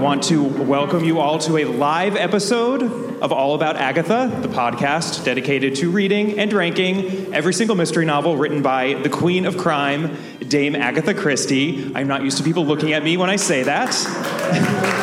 want to welcome you all to a live episode of All About Agatha, the podcast dedicated to reading and ranking every single mystery novel written by the Queen of Crime, Dame Agatha Christie. I'm not used to people looking at me when I say that.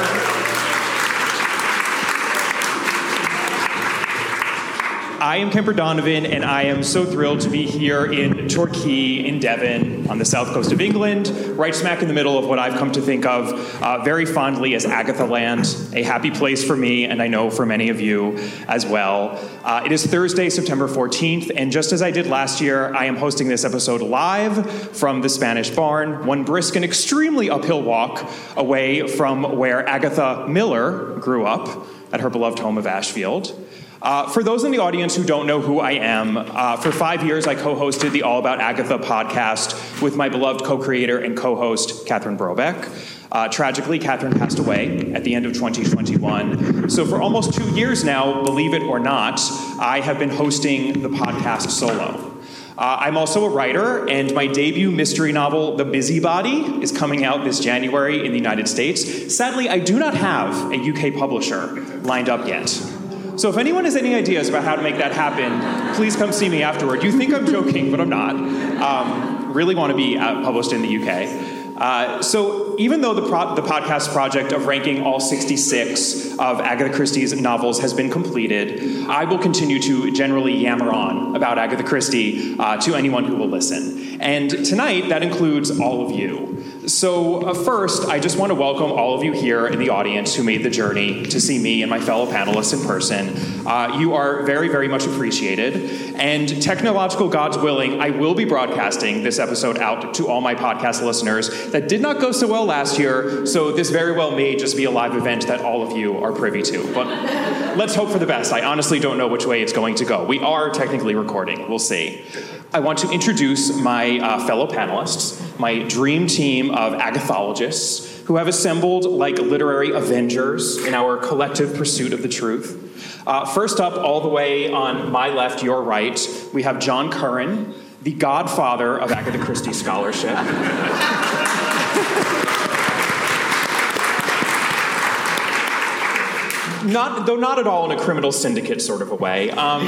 I am Kemper Donovan, and I am so thrilled to be here in Torquay, in Devon, on the south coast of England, right smack in the middle of what I've come to think of uh, very fondly as Agatha Land, a happy place for me, and I know for many of you as well. Uh, it is Thursday, September 14th, and just as I did last year, I am hosting this episode live from the Spanish Barn, one brisk and extremely uphill walk away from where Agatha Miller grew up at her beloved home of Ashfield. Uh, for those in the audience who don't know who I am, uh, for five years I co hosted the All About Agatha podcast with my beloved co creator and co host, Catherine Brobeck. Uh, tragically, Catherine passed away at the end of 2021. So, for almost two years now, believe it or not, I have been hosting the podcast solo. Uh, I'm also a writer, and my debut mystery novel, The Busybody, is coming out this January in the United States. Sadly, I do not have a UK publisher lined up yet. So if anyone has any ideas about how to make that happen, please come see me afterward. You think I'm joking, but I'm not. Um, really want to be uh, published in the UK. Uh, so, even though the, pro- the podcast project of ranking all 66 of Agatha Christie's novels has been completed, I will continue to generally yammer on about Agatha Christie uh, to anyone who will listen. And tonight, that includes all of you. So, uh, first, I just want to welcome all of you here in the audience who made the journey to see me and my fellow panelists in person. Uh, you are very, very much appreciated. And technological gods willing, I will be broadcasting this episode out to all my podcast listeners. That did not go so well last year, so this very well may just be a live event that all of you are privy to. But let's hope for the best. I honestly don't know which way it's going to go. We are technically recording, we'll see. I want to introduce my uh, fellow panelists, my dream team of agathologists who have assembled like literary avengers in our collective pursuit of the truth. Uh, first up, all the way on my left, your right, we have John Curran, the godfather of Agatha Christie scholarship. not, though not at all in a criminal syndicate sort of a way. Um,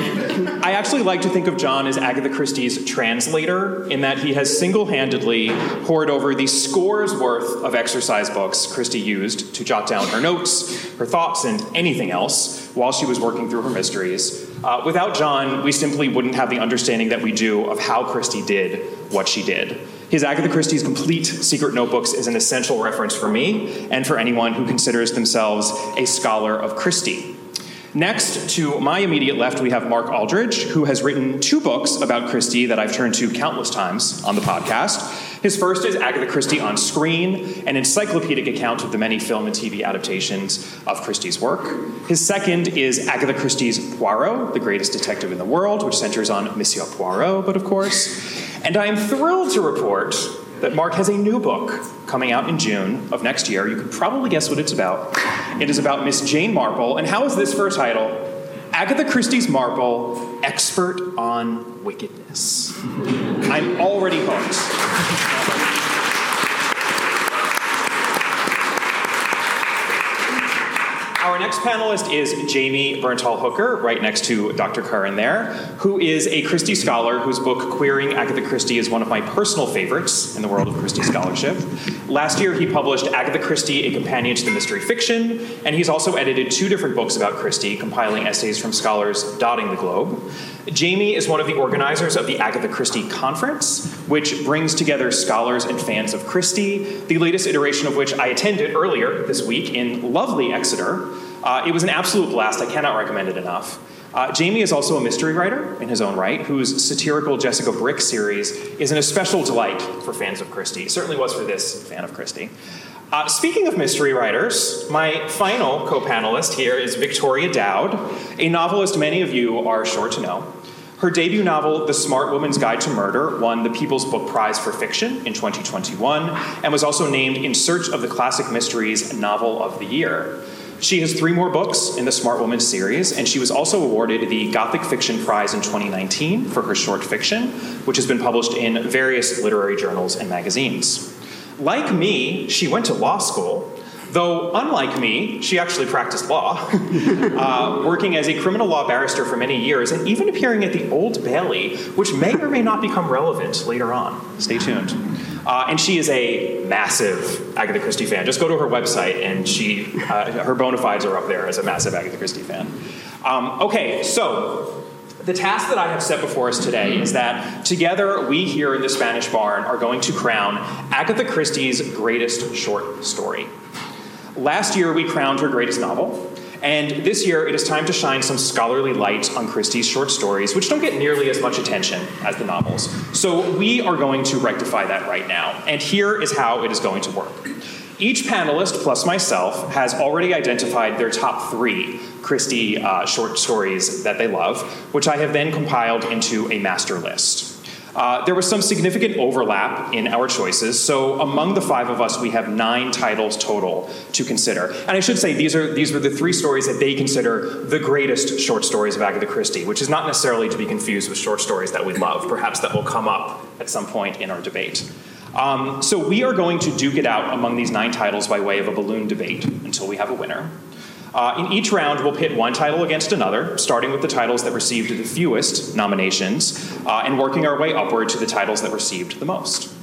I actually like to think of John as Agatha Christie's translator, in that he has single handedly poured over the scores worth of exercise books Christie used to jot down her notes, her thoughts, and anything else while she was working through her mysteries. Uh, without John, we simply wouldn't have the understanding that we do of how Christie did what she did. His Agatha Christie's complete secret notebooks is an essential reference for me and for anyone who considers themselves a scholar of Christie. Next, to my immediate left, we have Mark Aldridge, who has written two books about Christie that I've turned to countless times on the podcast. His first is Agatha Christie on Screen, an encyclopedic account of the many film and TV adaptations of Christie's work. His second is Agatha Christie's Poirot, the greatest detective in the world, which centers on Monsieur Poirot, but of course. And I am thrilled to report that Mark has a new book coming out in June of next year. You could probably guess what it's about. It is about Miss Jane Marple. And how is this for a title? Agatha Christie's Marple, Expert on Wickedness. I'm already hooked. Our next panelist is Jamie Bernthal Hooker, right next to Dr. Curran there, who is a Christie scholar whose book Queering Agatha Christie is one of my personal favorites in the world of Christie scholarship. Last year, he published Agatha Christie, A Companion to the Mystery Fiction, and he's also edited two different books about Christie, compiling essays from scholars dotting the globe. Jamie is one of the organizers of the Agatha Christie Conference, which brings together scholars and fans of Christie, the latest iteration of which I attended earlier this week in lovely Exeter. Uh, it was an absolute blast. I cannot recommend it enough. Uh, Jamie is also a mystery writer in his own right, whose satirical Jessica Brick series is an especial delight for fans of Christie. It certainly was for this fan of Christie. Uh, speaking of mystery writers, my final co panelist here is Victoria Dowd, a novelist many of you are sure to know. Her debut novel, The Smart Woman's Guide to Murder, won the People's Book Prize for Fiction in 2021 and was also named In Search of the Classic Mysteries Novel of the Year. She has three more books in the Smart Woman series, and she was also awarded the Gothic Fiction Prize in 2019 for her short fiction, which has been published in various literary journals and magazines. Like me, she went to law school, Though, unlike me, she actually practiced law, uh, working as a criminal law barrister for many years, and even appearing at the Old Bailey, which may or may not become relevant later on. Stay tuned. Uh, and she is a massive Agatha Christie fan. Just go to her website, and she, uh, her bona fides are up there as a massive Agatha Christie fan. Um, okay, so the task that I have set before us today is that together we here in the Spanish Barn are going to crown Agatha Christie's greatest short story. Last year we crowned her greatest novel, and this year it is time to shine some scholarly light on Christie's short stories, which don't get nearly as much attention as the novels. So we are going to rectify that right now, and here is how it is going to work. Each panelist, plus myself, has already identified their top three Christie uh, short stories that they love, which I have then compiled into a master list. Uh, there was some significant overlap in our choices, so among the five of us, we have nine titles total to consider. And I should say these are these were the three stories that they consider the greatest short stories of Agatha Christie, which is not necessarily to be confused with short stories that we love. Perhaps that will come up at some point in our debate. Um, so we are going to duke it out among these nine titles by way of a balloon debate until we have a winner. Uh, in each round, we'll pit one title against another, starting with the titles that received the fewest nominations, uh, and working our way upward to the titles that received the most.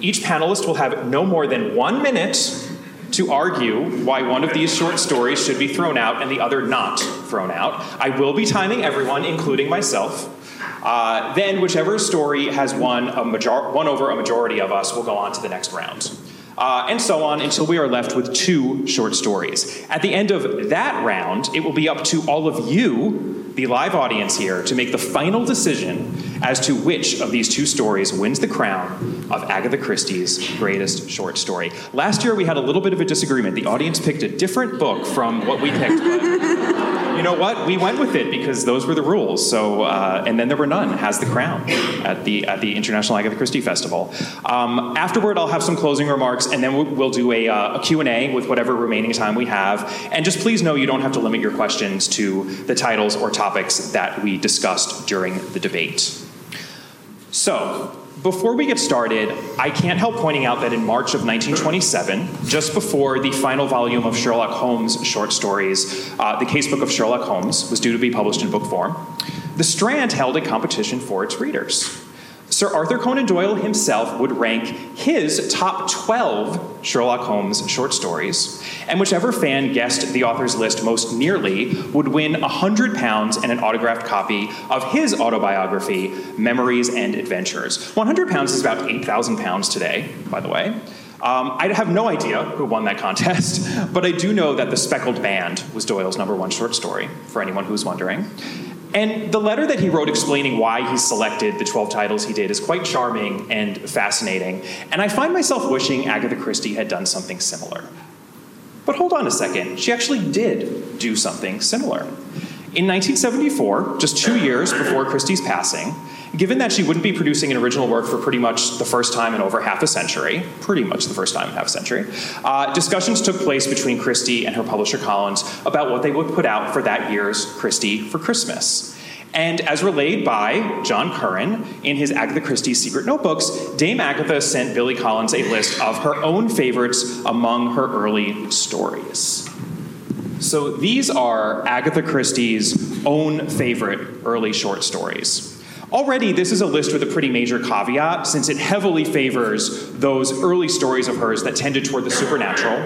Each panelist will have no more than one minute to argue why one of these short stories should be thrown out and the other not thrown out. I will be timing everyone, including myself. Uh, then, whichever story has won, a major- won over a majority of us will go on to the next round. Uh, and so on until we are left with two short stories. At the end of that round, it will be up to all of you, the live audience here, to make the final decision as to which of these two stories wins the crown of Agatha Christie's greatest short story. Last year, we had a little bit of a disagreement. The audience picked a different book from what we picked. You know what? We went with it because those were the rules. So, uh, and then there were none. Has the crown at the at the International Agatha Christie Festival. Um, afterward, I'll have some closing remarks, and then we'll, we'll do a, uh, a Q and A with whatever remaining time we have. And just please know you don't have to limit your questions to the titles or topics that we discussed during the debate. So, before we get started, I can't help pointing out that in March of 1927, just before the final volume of Sherlock Holmes short stories, uh, the Casebook of Sherlock Holmes, was due to be published in book form, the Strand held a competition for its readers. Sir Arthur Conan Doyle himself would rank his top 12 Sherlock Holmes short stories, and whichever fan guessed the author's list most nearly would win 100 pounds and an autographed copy of his autobiography, Memories and Adventures. 100 pounds is about 8,000 pounds today, by the way. Um, I have no idea who won that contest, but I do know that The Speckled Band was Doyle's number one short story, for anyone who's wondering. And the letter that he wrote explaining why he selected the 12 titles he did is quite charming and fascinating. And I find myself wishing Agatha Christie had done something similar. But hold on a second, she actually did do something similar. In 1974, just two years before Christie's passing, given that she wouldn't be producing an original work for pretty much the first time in over half a century, pretty much the first time in half a century, uh, discussions took place between Christie and her publisher Collins about what they would put out for that year's Christie for Christmas. And as relayed by John Curran in his Agatha Christie Secret Notebooks, Dame Agatha sent Billy Collins a list of her own favorites among her early stories. So these are Agatha Christie's own favorite early short stories. Already, this is a list with a pretty major caveat, since it heavily favors those early stories of hers that tended toward the supernatural,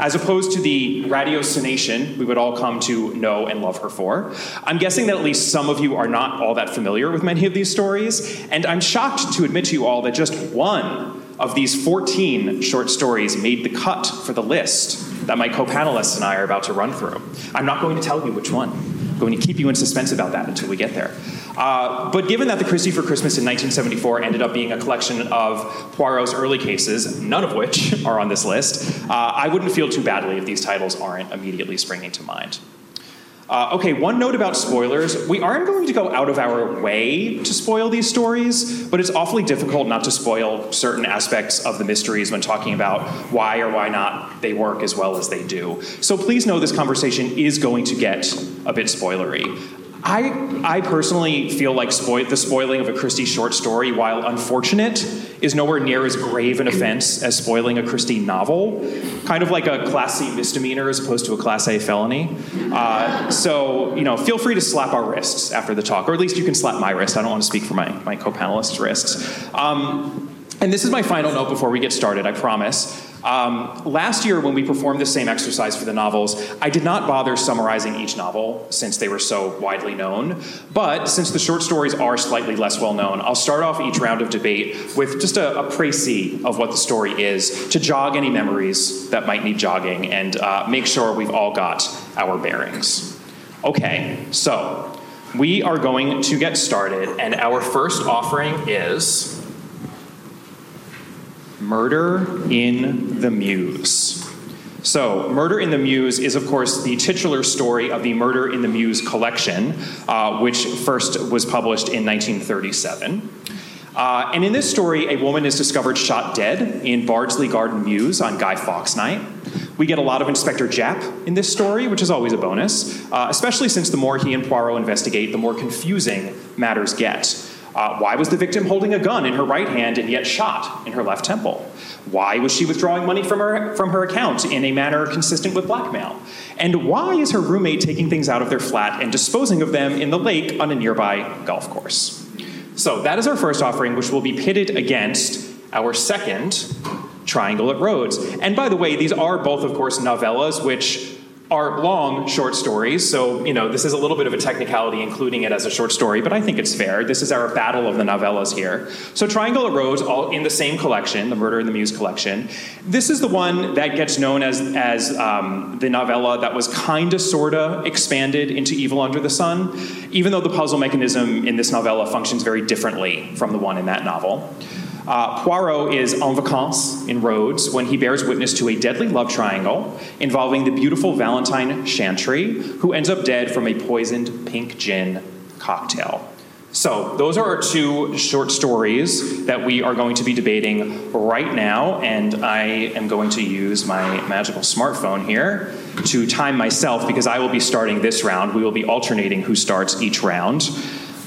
as opposed to the ratiocination we would all come to know and love her for. I'm guessing that at least some of you are not all that familiar with many of these stories, and I'm shocked to admit to you all that just one of these 14 short stories made the cut for the list that my co panelists and I are about to run through. I'm not going to tell you which one. Going to keep you in suspense about that until we get there. Uh, but given that the Christie for Christmas in 1974 ended up being a collection of Poirot's early cases, none of which are on this list, uh, I wouldn't feel too badly if these titles aren't immediately springing to mind. Uh, okay, one note about spoilers. We aren't going to go out of our way to spoil these stories, but it's awfully difficult not to spoil certain aspects of the mysteries when talking about why or why not they work as well as they do. So please know this conversation is going to get a bit spoilery. I, I personally feel like spoil, the spoiling of a Christie short story, while unfortunate, is nowhere near as grave an offense as spoiling a Christie novel. Kind of like a Class C misdemeanor as opposed to a Class A felony. Uh, so, you know, feel free to slap our wrists after the talk, or at least you can slap my wrist. I don't want to speak for my, my co panelist's wrists. Um, and this is my final note before we get started, I promise. Um, last year, when we performed the same exercise for the novels, I did not bother summarizing each novel since they were so widely known. But since the short stories are slightly less well known, I'll start off each round of debate with just a, a précis of what the story is to jog any memories that might need jogging and uh, make sure we've all got our bearings. Okay, so we are going to get started, and our first offering is. Murder in the Mews. So, Murder in the Mews is, of course, the titular story of the Murder in the Mews collection, uh, which first was published in 1937. Uh, and in this story, a woman is discovered shot dead in Bardsley Garden Mews on Guy Fawkes Night. We get a lot of Inspector Japp in this story, which is always a bonus, uh, especially since the more he and Poirot investigate, the more confusing matters get. Uh, why was the victim holding a gun in her right hand and yet shot in her left temple? Why was she withdrawing money from her, from her account in a manner consistent with blackmail? And why is her roommate taking things out of their flat and disposing of them in the lake on a nearby golf course? So that is our first offering, which will be pitted against our second, Triangle at Rhodes. And by the way, these are both, of course, novellas, which are long short stories, so you know this is a little bit of a technicality including it as a short story, but I think it's fair. This is our battle of the novellas here. So Triangle at Rhodes, all in the same collection, the Murder in the Mews collection. This is the one that gets known as as um, the novella that was kinda sorta expanded into Evil Under the Sun, even though the puzzle mechanism in this novella functions very differently from the one in that novel. Uh, Poirot is en vacances in Rhodes when he bears witness to a deadly love triangle involving the beautiful Valentine Chantry, who ends up dead from a poisoned pink gin cocktail. So, those are our two short stories that we are going to be debating right now, and I am going to use my magical smartphone here to time myself because I will be starting this round. We will be alternating who starts each round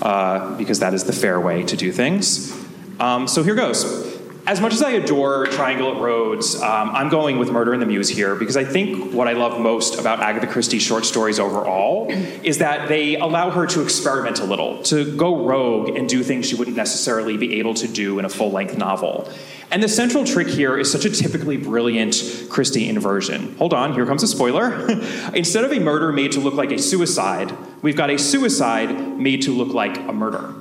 uh, because that is the fair way to do things. Um, so here goes. As much as I adore Triangle at Rhodes, um, I'm going with Murder in the Mews here because I think what I love most about Agatha Christie's short stories overall is that they allow her to experiment a little, to go rogue and do things she wouldn't necessarily be able to do in a full length novel. And the central trick here is such a typically brilliant Christie inversion. Hold on, here comes a spoiler. Instead of a murder made to look like a suicide, we've got a suicide made to look like a murder.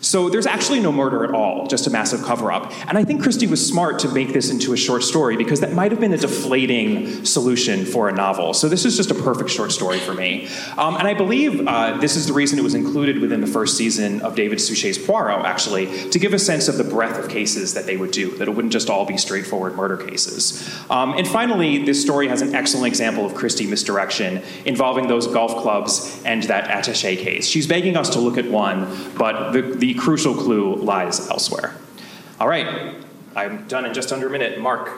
So there's actually no murder at all, just a massive cover up. And I think Christie was smart to make this into a short story because that might have been a deflating solution for a novel. So this is just a perfect short story for me. Um, and I believe uh, this is the reason it was included within the first season of David Suchet's Poirot, actually, to give a sense of the breadth of cases that they would do, that it wouldn't just all be straightforward murder cases. Um, and finally, this story has an excellent example of Christie misdirection involving those golf clubs and that attache case. She's begging us to look at one, but the, the crucial clue lies elsewhere. All right, I'm done in just under a minute. Mark,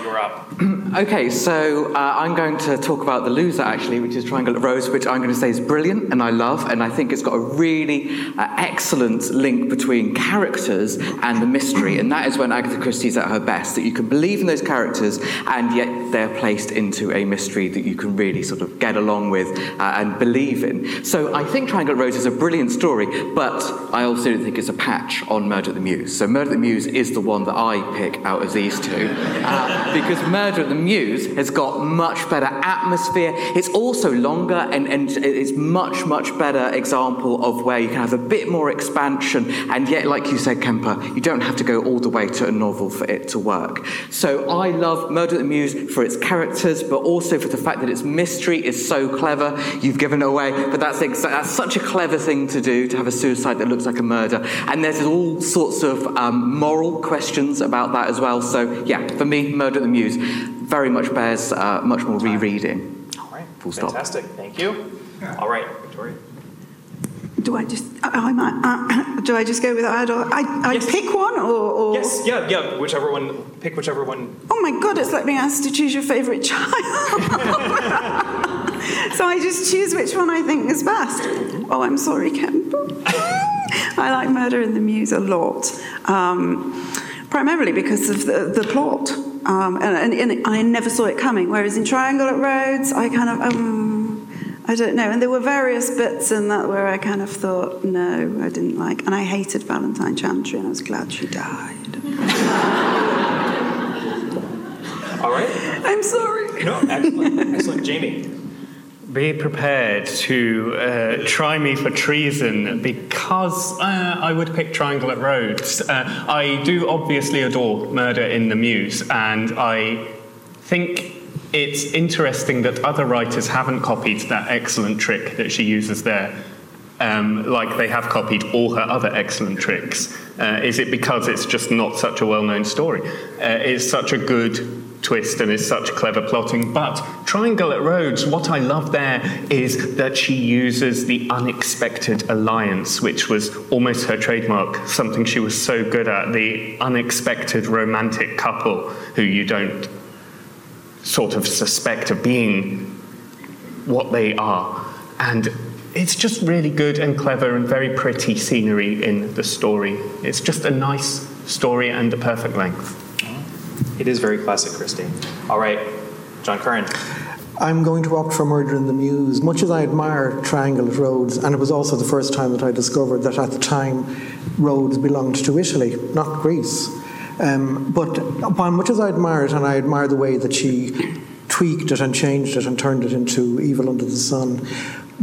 you're up. okay, so uh, I'm going to talk about the loser actually, which is Triangle at Rhodes, which I'm going to say is brilliant and I love, and I think it's got a really uh, excellent link between characters and the mystery, and that is when Agatha Christie's at her best. That you can believe in those characters, and yet they're placed into a mystery that you can really sort of get along with uh, and believe in. So I think Triangle at Rhodes is a brilliant story, but I also don't think it's a patch on Murder at the Mews. So Murder at the Mews is the one that I pick out of these two. Uh, because Murder at the Mews has got much better atmosphere. It's also longer and, and it's much, much better example of where you can have a bit more expansion. And yet, like you said, Kemper, you don't have to go all the way to a novel for it to work. So I love Murder at the Mews for its characters, but also for the fact that its mystery is so clever. You've given it away, but that's, that's such a clever thing to do, to have a suicide that looks like a murder. And there's all sorts of um, moral questions about that as well. So, yeah, for me, Murder at the Mews very much bears uh, much more rereading. All right, Full stop. fantastic. Thank you. All right, Victoria. Do I just? I might. Uh, do I just go with that, or I, I Yes. pick one, or, or? Yes, yeah, yeah. Whichever one. Pick whichever one. Oh my God! It's like being asked to choose your favourite child. so I just choose which one I think is best. Oh, I'm sorry, Kemp. I like Murder in the Mews a lot, um, primarily because of the, the plot. Um, and, and, and, I never saw it coming. Whereas in Triangle at Rhodes, I kind of, um, I don't know. And there were various bits in that where I kind of thought, no, I didn't like. And I hated Valentine Chantry, and I was glad she died. All right. I'm sorry. No, excellent. excellent. Jamie. Be prepared to uh, try me for treason because uh, I would pick Triangle at Rhodes. Uh, I do obviously adore Murder in the Mews, and I think it's interesting that other writers haven't copied that excellent trick that she uses there. Um, like they have copied all her other excellent tricks. Uh, is it because it's just not such a well known story? Uh, it's such a good twist and is such clever plotting. But Triangle at Rhodes, what I love there is that she uses the unexpected alliance, which was almost her trademark, something she was so good at the unexpected romantic couple who you don't sort of suspect of being what they are. And it's just really good and clever and very pretty scenery in the story. It's just a nice story and a perfect length. It is very classic, Christie. All right, John Curran. I'm going to opt for Murder in the Mews. Much as I admire Triangle at Rhodes, and it was also the first time that I discovered that at the time Rhodes belonged to Italy, not Greece. Um, but upon much as I admire it, and I admire the way that she tweaked it and changed it and turned it into Evil Under the Sun,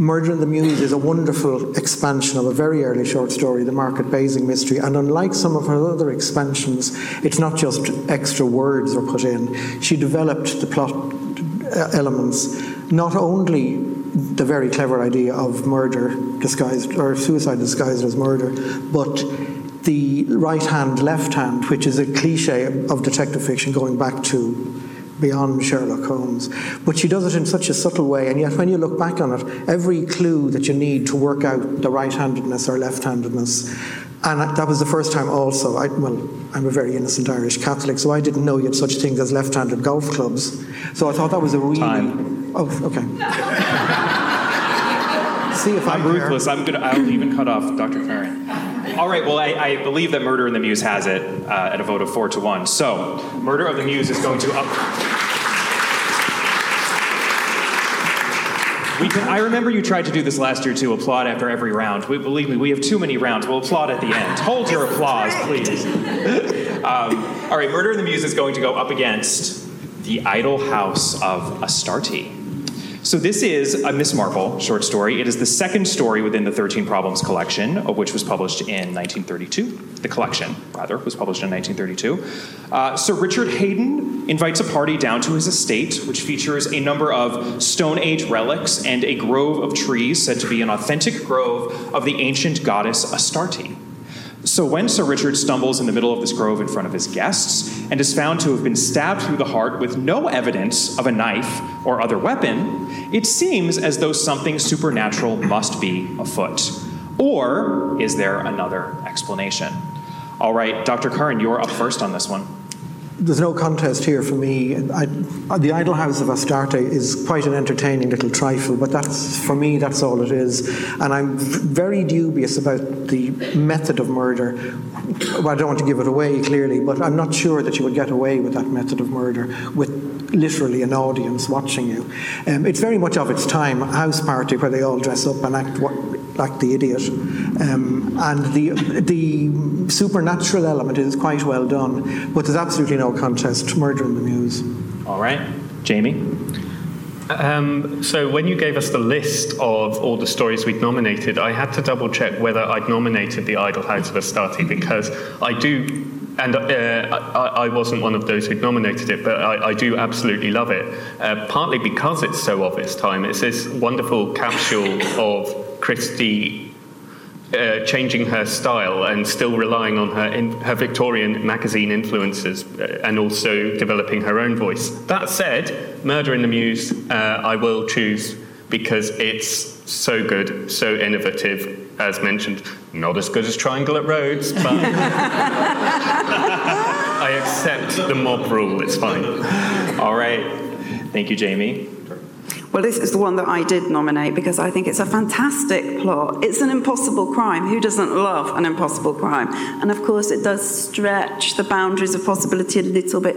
Murder in the Mews is a wonderful expansion of a very early short story, The Market Basing Mystery. And unlike some of her other expansions, it's not just extra words are put in. She developed the plot uh, elements, not only the very clever idea of murder disguised, or suicide disguised as murder, but the right hand, left hand, which is a cliche of detective fiction going back to beyond Sherlock Holmes. But she does it in such a subtle way, and yet when you look back on it, every clue that you need to work out the right handedness or left handedness. And that was the first time also, I, well, I'm a very innocent Irish Catholic, so I didn't know you had such things as left handed golf clubs. So I thought that was a really. Time. Oh, okay. See if I'm I ruthless. I'm gonna. I'll even cut off Dr. Curran. All right. Well, I, I, believe that Murder in the Mews has it uh, at a vote of four to one. So, Murder of the Mews is going to up. Can, I remember you tried to do this last year too. Applaud after every round. We, believe me, we have too many rounds. We'll applaud at the end. Hold your applause, please. um, all right. Murder in the Mews is going to go up against the Idol House of Astarte. So this is a Miss Marple short story. It is the second story within the 13 Problems collection, of which was published in 1932. The collection, rather, was published in 1932. Uh, Sir Richard Haydon invites a party down to his estate, which features a number of Stone Age relics and a grove of trees said to be an authentic grove of the ancient goddess Astarte. So when Sir Richard stumbles in the middle of this grove in front of his guests and is found to have been stabbed through the heart with no evidence of a knife or other weapon, it seems as though something supernatural must be afoot. Or is there another explanation? All right, Dr. Curran, you're up first on this one there's no contest here for me. I, the Idol House of Astarte is quite an entertaining little trifle, but that's for me that's all it is. And I'm very dubious about the method of murder. Well, I don't want to give it away clearly, but I'm not sure that you would get away with that method of murder with literally an audience watching you. Um, it's very much of its time, a house party where they all dress up and act what, like the idiot. Um, and the, the supernatural element is quite well done, but there's absolutely no contest. Murder in the Mews. All right. Jamie? Um, so when you gave us the list of all the stories we'd nominated, I had to double check whether I'd nominated The Idol House of Astarte because I do and uh, I, I, wasn't one of those who nominated it, but I, I do absolutely love it. Uh, partly because it's so of its time. It's this wonderful capsule of Christie uh, changing her style and still relying on her in, her Victorian magazine influences uh, and also developing her own voice. That said, Murder in the Mews, uh, I will choose because it's so good, so innovative. As mentioned, not as good as Triangle at Rhodes, but I accept the mob rule. It's fine. All right. Thank you, Jamie. Well, this is the one that I did nominate because I think it's a fantastic plot. It's an impossible crime. Who doesn't love an impossible crime? And of course, it does stretch the boundaries of possibility a little bit.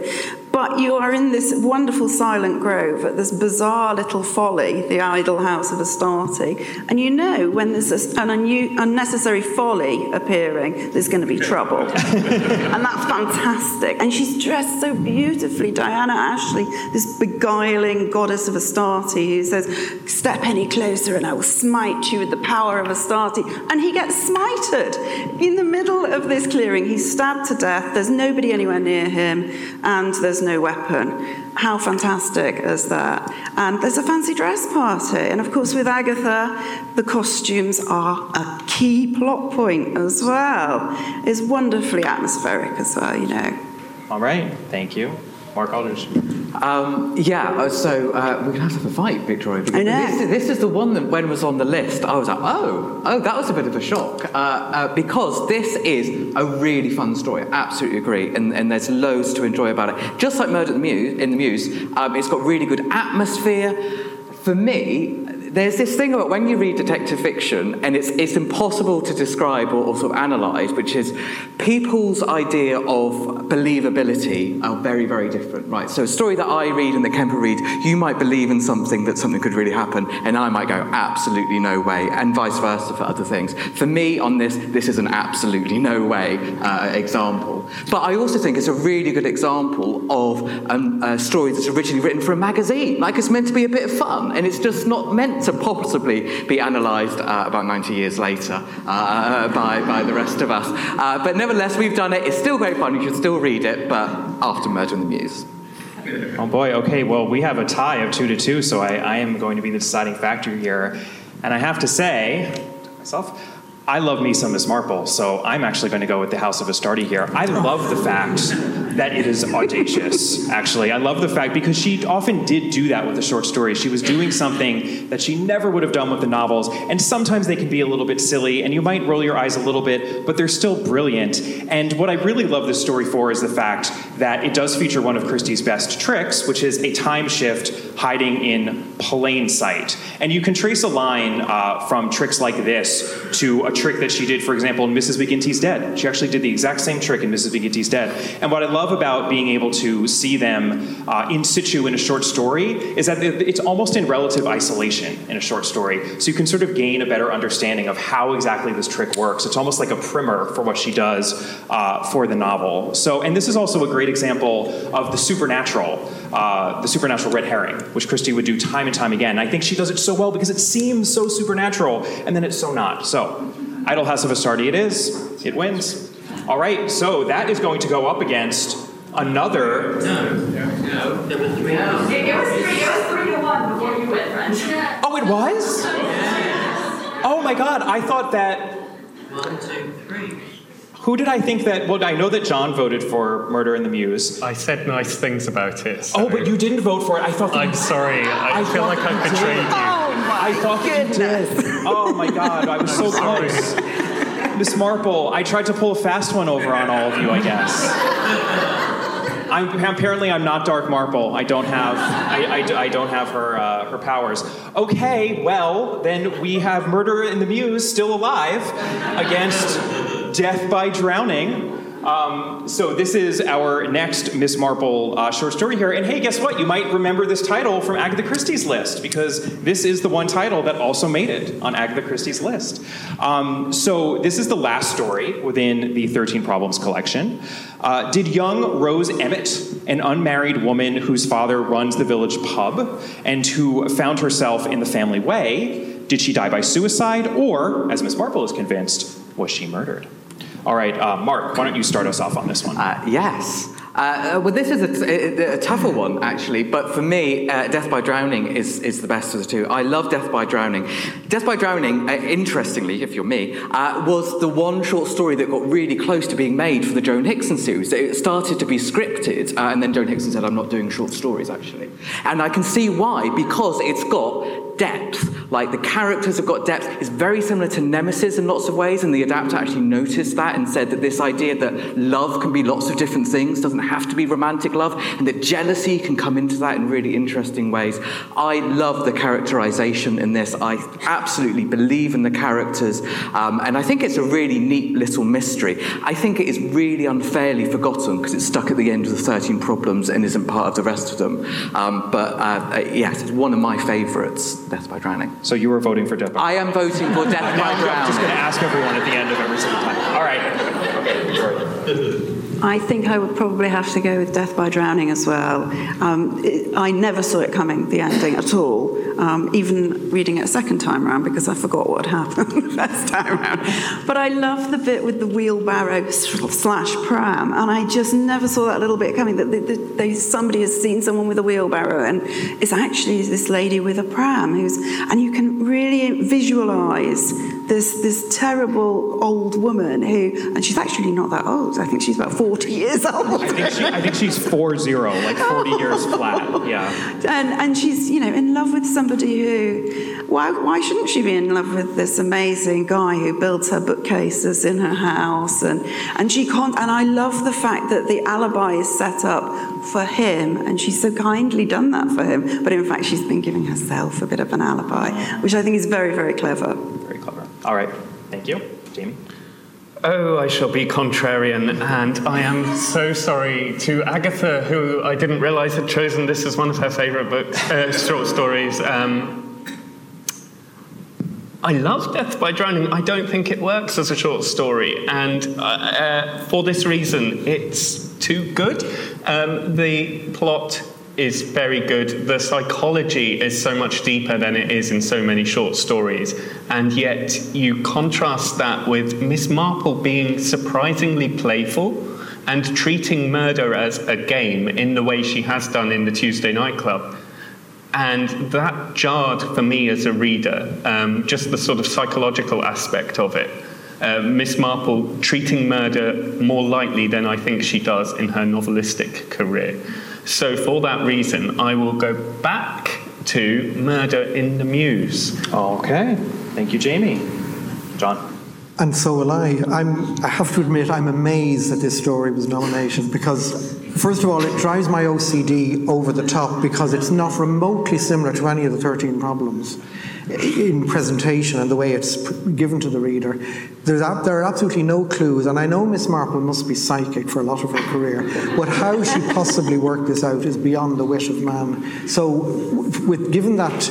But you are in this wonderful silent grove at this bizarre little folly, the idol house of Astarte, and you know when there's an unnecessary folly appearing, there's going to be trouble. and that's fantastic. And she's dressed so beautifully, Diana Ashley, this beguiling goddess of Astarte who says, Step any closer and I will smite you with the power of Astarte. And he gets smited in the middle of this clearing. He's stabbed to death. There's nobody anywhere near him, and there's no weapon. How fantastic is that? And there's a fancy dress party. And of course, with Agatha, the costumes are a key plot point as well. It's wonderfully atmospheric as well, you know. All right, thank you. Mark Aldridge. Um, yeah, uh, so uh, we're going to have to have a fight, Victoria. I know. This, this, is the one that, when was on the list, I was like, oh, oh, that was a bit of a shock. Uh, uh, because this is a really fun story. I absolutely agree. And, and, there's loads to enjoy about it. Just like Murder in the Mews, in the Mews um, it's got really good atmosphere. For me, there's this thing about when you read detective fiction, and it's, it's impossible to describe or, or sort of analyze, which is people's idea of believability are very, very different, right? So a story that I read and that Kemper read, you might believe in something that something could really happen, and I might go, absolutely no way, and vice versa for other things. For me, on this, this is an absolutely no way uh, example. But I also think it's a really good example of um, a story that's originally written for a magazine. Like it's meant to be a bit of fun, and it's just not meant to possibly be analysed uh, about 90 years later uh, by, by the rest of us. Uh, but nevertheless, we've done it. It's still great fun. You should still read it, but after Murder in the Mews. Oh boy, okay, well, we have a tie of two to two, so I, I am going to be the deciding factor here. And I have to say, to myself, I love me some Miss Marple, so I'm actually going to go with the House of Astarte here. I love the fact that it is audacious, actually. I love the fact because she often did do that with the short stories. She was doing something that she never would have done with the novels, and sometimes they can be a little bit silly, and you might roll your eyes a little bit, but they're still brilliant. And what I really love this story for is the fact that it does feature one of Christie's best tricks, which is a time shift hiding in plain sight. And you can trace a line uh, from tricks like this to a trick that she did, for example, in Mrs. McGinty's Dead. She actually did the exact same trick in Mrs. McGinty's Dead. And what I love about being able to see them uh, in situ in a short story is that it's almost in relative isolation in a short story. So you can sort of gain a better understanding of how exactly this trick works. It's almost like a primer for what she does uh, for the novel. So, and this is also a great example of the supernatural, uh, the supernatural red herring, which Christie would do time and time again. I think she does it so well because it seems so supernatural, and then it's so not. So, Idol House of Astarte it is. It wins. All right, so that is going to go up against another. No, no, there were three. No. It, it was three. It was three to one before you went, French. Oh, it was. Oh my God! I thought that. One, two, three. Who did I think that? Well, I know that John voted for Murder in the Mews. I said nice things about it. So. Oh, but you didn't vote for it. I thought. That I'm you, sorry. I, I feel like I betrayed you. Oh my I thought goodness. that you did. Oh my God! I was so close. Miss Marple, I tried to pull a fast one over on all of you. I guess. I'm, apparently, I'm not Dark Marple. I don't have, I, I, I don't have her, uh, her powers. Okay, well, then we have Murder in the Mews still alive against Death by Drowning. Um, so this is our next Miss Marple uh, short story here. And hey, guess what? You might remember this title from Agatha Christie's list because this is the one title that also made it on Agatha Christie's list. Um, so this is the last story within the 13 Problems collection. Uh, did young Rose Emmett, an unmarried woman whose father runs the village pub and who found herself in the family way, did she die by suicide or, as Miss Marple is convinced, was she murdered? All right, uh, Mark, why don't you start us off on this one? Uh, yes. Uh, well, this is a, tougher one, actually, but for me, uh, Death by Drowning is, is the best of the two. I love Death by Drowning. Death by Drowning, uh, interestingly, if you're me, uh, was the one short story that got really close to being made for the Joan Hickson series. It started to be scripted, uh, and then Joan Hickson said, I'm not doing short stories, actually. And I can see why, because it's got depth. Like the characters have got depth. It's very similar to Nemesis in lots of ways, and the adapter actually noticed that and said that this idea that love can be lots of different things, doesn't have to be romantic love, and that jealousy can come into that in really interesting ways. I love the characterization in this. I absolutely believe in the characters, um, and I think it's a really neat little mystery. I think it is really unfairly forgotten because it's stuck at the end of the 13 problems and isn't part of the rest of them. Um, but uh, uh, yes, it's one of my favourites, Death by Drowning. So you were voting for Death by Drowning. I am voting for Death No, by I'm just going to ask everyone at the end of every single time. All right. Okay, sorry. I think I would probably have to go with Death by Drowning as well. Um, it, I never saw it coming, the ending at all, um, even reading it a second time round because I forgot what happened the first time round. But I love the bit with the wheelbarrow slash pram, and I just never saw that little bit coming. That they, they, somebody has seen someone with a wheelbarrow, and it's actually this lady with a pram who's, and you can really visualize this this terrible old woman who, and she's actually not that old. I think she's about 40 years old. I think, she, I think she's 4 0, like 40 years flat. Yeah. and, and she's, you know, in love with somebody who, why, why shouldn't she be in love with this amazing guy who builds her bookcases in her house? And, and she can't, and I love the fact that the alibi is set up for him, and she's so kindly done that for him. But in fact, she's been giving herself a bit of an alibi, which I think is very, very clever. All right. Thank you. Jamie? Oh, I shall be contrarian, and I am so sorry to Agatha, who I didn't realise had chosen this as one of her favourite books, uh, short stories. Um, I love Death by Drowning. I don't think it works as a short story, and uh, uh, for this reason, it's too good. Um, the plot is very good. The psychology is so much deeper than it is in so many short stories, and yet you contrast that with Miss Marple being surprisingly playful and treating murder as a game in the way she has done in the Tuesday Night Club. And that jarred for me as a reader, um, just the sort of psychological aspect of it. Uh, Miss Marple treating murder more lightly than I think she does in her novelistic career. So, for that reason, I will go back to Murder in the Mews. Okay. Thank you, Jamie. John? And so will I. I'm, I have to admit, I'm amazed that this story was nominated because, first of all, it drives my OCD over the top because it's not remotely similar to any of the 13 problems in presentation and the way it's given to the reader. There's, there are absolutely no clues, and I know Miss Marple must be psychic for a lot of her career, but how she possibly worked this out is beyond the wit of man. So, with given that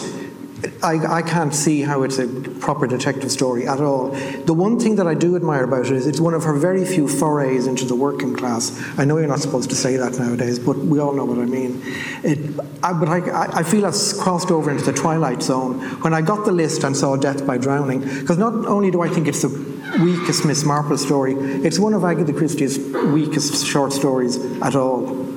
I, I can't see how it's a proper detective story at all. The one thing that I do admire about it is it's one of her very few forays into the working class. I know you're not supposed to say that nowadays, but we all know what I mean. It, I, but I, I feel that's crossed over into the twilight zone. When I got the list and saw Death by Drowning, because not only do I think it's the weakest Miss Marple story, it's one of Agatha Christie's weakest short stories at all.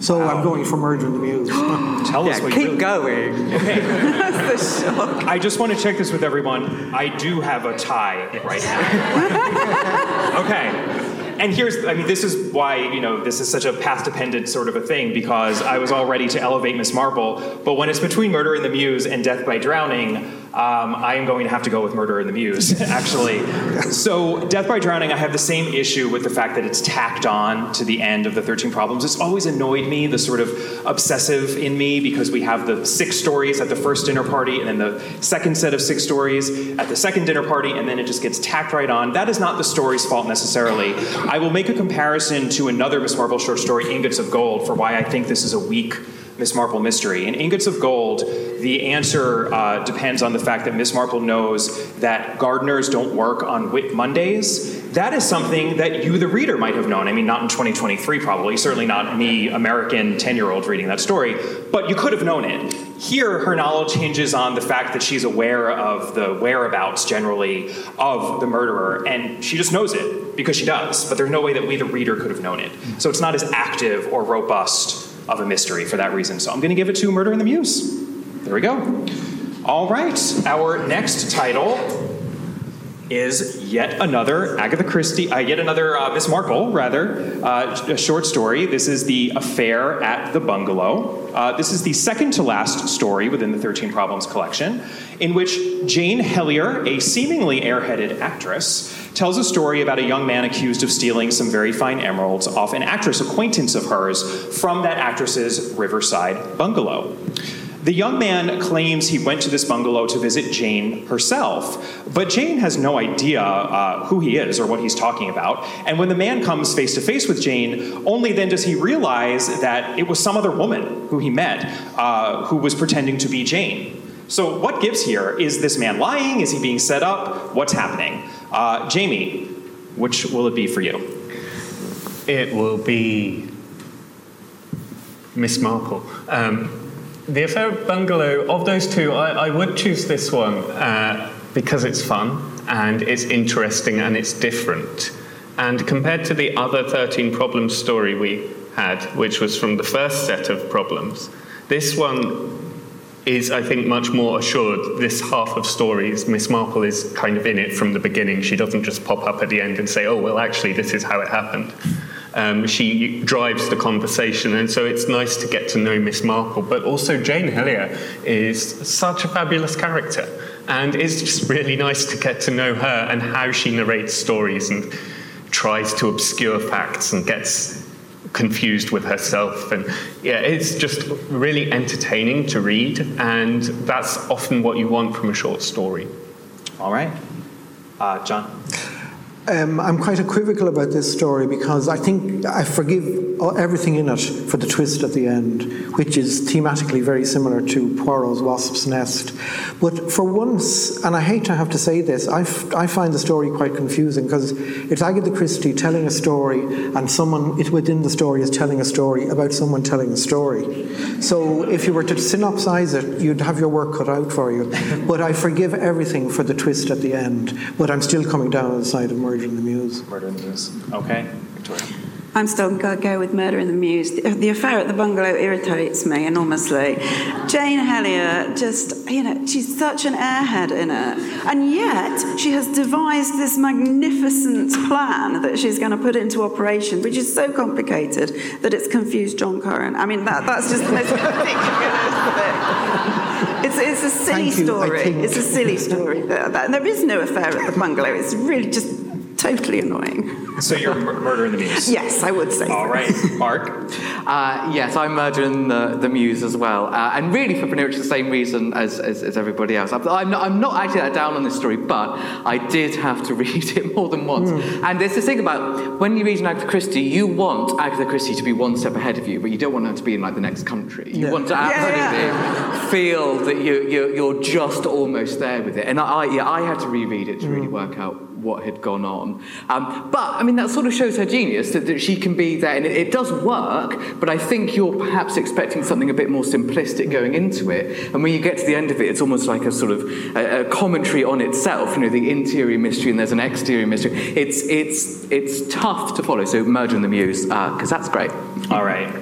So I'm going for Murder in the Mews. Tell us Yeah, what keep you really going. That's the shock. I just want to check this with everyone. I do have a tie right now. okay. And here's, I mean, this is why, you know, this is such a path dependent sort of a thing because I was all ready to elevate Miss Marple. But when it's between Murder in the Mews and Death by Drowning, um, I am going to have to go with Murder in the Mews, actually. so, Death by Drowning, I have the same issue with the fact that it's tacked on to the end of the 13 Problems. It's always annoyed me, the sort of obsessive in me, because we have the six stories at the first dinner party and then the second set of six stories at the second dinner party, and then it just gets tacked right on. That is not the story's fault necessarily. I will make a comparison to another Miss Marple short story, Ingots of Gold, for why I think this is a weak Miss Marple mystery. In Ingots of Gold, the answer uh, depends on the fact that Miss Marple knows that gardeners don't work on Whit Mondays. That is something that you, the reader, might have known. I mean, not in 2023, probably, certainly not me, American 10 year old, reading that story, but you could have known it. Here, her knowledge hinges on the fact that she's aware of the whereabouts generally of the murderer, and she just knows it because she does, but there's no way that we, the reader, could have known it. So it's not as active or robust of a mystery for that reason. So I'm going to give it to Murder in the Mews. There we go. All right, our next title is yet another Agatha Christie, uh, yet another uh, Miss Marple, rather, uh, a short story. This is The Affair at the Bungalow. Uh, this is the second to last story within the 13 Problems collection, in which Jane Helier, a seemingly airheaded actress, tells a story about a young man accused of stealing some very fine emeralds off an actress acquaintance of hers from that actress's Riverside bungalow. The young man claims he went to this bungalow to visit Jane herself, but Jane has no idea uh, who he is or what he's talking about. And when the man comes face to face with Jane, only then does he realize that it was some other woman who he met uh, who was pretending to be Jane. So, what gives here? Is this man lying? Is he being set up? What's happening? Uh, Jamie, which will it be for you? It will be Miss Marple. Um, the Affair at Bungalow, of those two, I, I would choose this one uh, because it's fun and it's interesting and it's different. And compared to the other 13 problems story we had, which was from the first set of problems, this one is, I think, much more assured. This half of stories, Miss Marple is kind of in it from the beginning. She doesn't just pop up at the end and say, oh, well, actually, this is how it happened. Um, she drives the conversation, and so it's nice to get to know Miss Marple. But also, Jane Helier is such a fabulous character, and it's just really nice to get to know her and how she narrates stories and tries to obscure facts and gets confused with herself. And yeah, it's just really entertaining to read, and that's often what you want from a short story. All right. Uh, John? Um, I'm quite equivocal about this story because I think I forgive everything in it for the twist at the end, which is thematically very similar to Poirot's Wasp's Nest. But for once, and I hate to have to say this, I, f- I find the story quite confusing because it's Agatha Christie telling a story, and someone it, within the story is telling a story about someone telling a story. So if you were to synopsize it, you'd have your work cut out for you. But I forgive everything for the twist at the end. But I'm still coming down on the side of murder in the Mews. Murder in the Mews. Okay. Victoria? I'm still going to go with Murder in the Mews. The, the, affair at the bungalow irritates me enormously. Jane Helier, just, you know, she's such an airhead in it. And yet, she has devised this magnificent plan that she's going to put into operation, which is so complicated that it's confused John Curran. I mean, that, that's just the most ridiculous thing. It's, it's a silly story. It's a silly story. And there is no affair at the bungalow. It's really just totally annoying. So you're murder in the Mews? Yes, I would say. All right. Mark? Uh, yes, I'm murder in the, the Mews as well. Uh, and really for pretty much the same reason as, as, as everybody else. I'm not, I'm not actually that down on this story, but I did have to read it more than once. Mm. And there's this thing about when you read an Agatha Christie, you want Agatha Christie to be one step ahead of you, but you don't want her to be in like the next country. You yeah. want to absolutely yeah, yeah. feel that you, you, you're just almost there with it. And I, yeah, I had to reread it to mm. really work out what had gone on. Um, but, I mean, that sort of shows her genius, that, that she can be there, and it, it, does work, but I think you're perhaps expecting something a bit more simplistic going into it. And when you get to the end of it, it's almost like a sort of a, a commentary on itself, you know, the interior mystery and there's an exterior mystery. It's, it's, it's tough to follow, so Murder in the Mews, because uh, that's great. All right.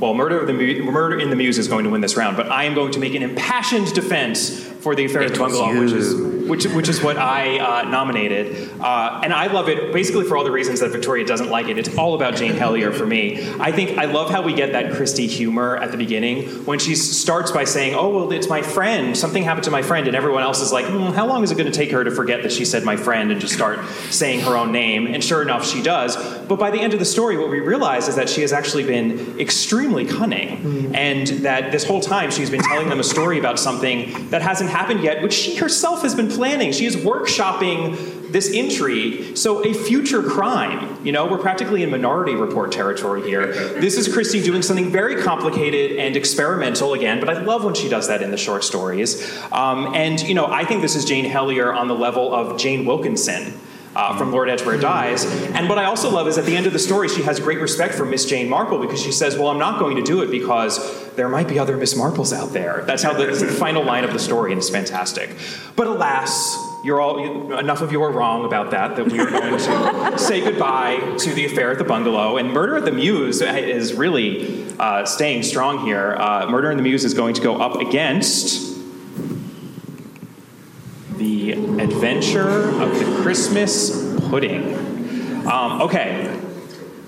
Well, Murder, the Murder in the Mews is going to win this round, but I am going to make an impassioned defense for the affair of the bungalow, which is which, which is what I uh, nominated, uh, and I love it basically for all the reasons that Victoria doesn't like it. It's all about Jane Helier for me. I think I love how we get that Christie humor at the beginning when she starts by saying, "Oh well, it's my friend. Something happened to my friend," and everyone else is like, mm, "How long is it going to take her to forget that she said my friend and just start saying her own name?" And sure enough, she does. But by the end of the story, what we realize is that she has actually been extremely cunning, mm. and that this whole time she's been telling them a story about something that hasn't happened yet, which she herself has been planning. She is workshopping this intrigue. So, a future crime. You know, we're practically in minority report territory here. This is Christie doing something very complicated and experimental again, but I love when she does that in the short stories. Um, and, you know, I think this is Jane Helier on the level of Jane Wilkinson uh, from Lord Edgware Dies. And what I also love is at the end of the story, she has great respect for Miss Jane Marple because she says, Well, I'm not going to do it because there might be other Miss Marples out there. That's how the, the final line of the story, and it's fantastic. But alas, you're all enough of you are wrong about that that we are going to say goodbye to the affair at the bungalow and murder at the mews is really uh, staying strong here uh, murder in the mews is going to go up against The Adventure of the Christmas Pudding. Um, okay,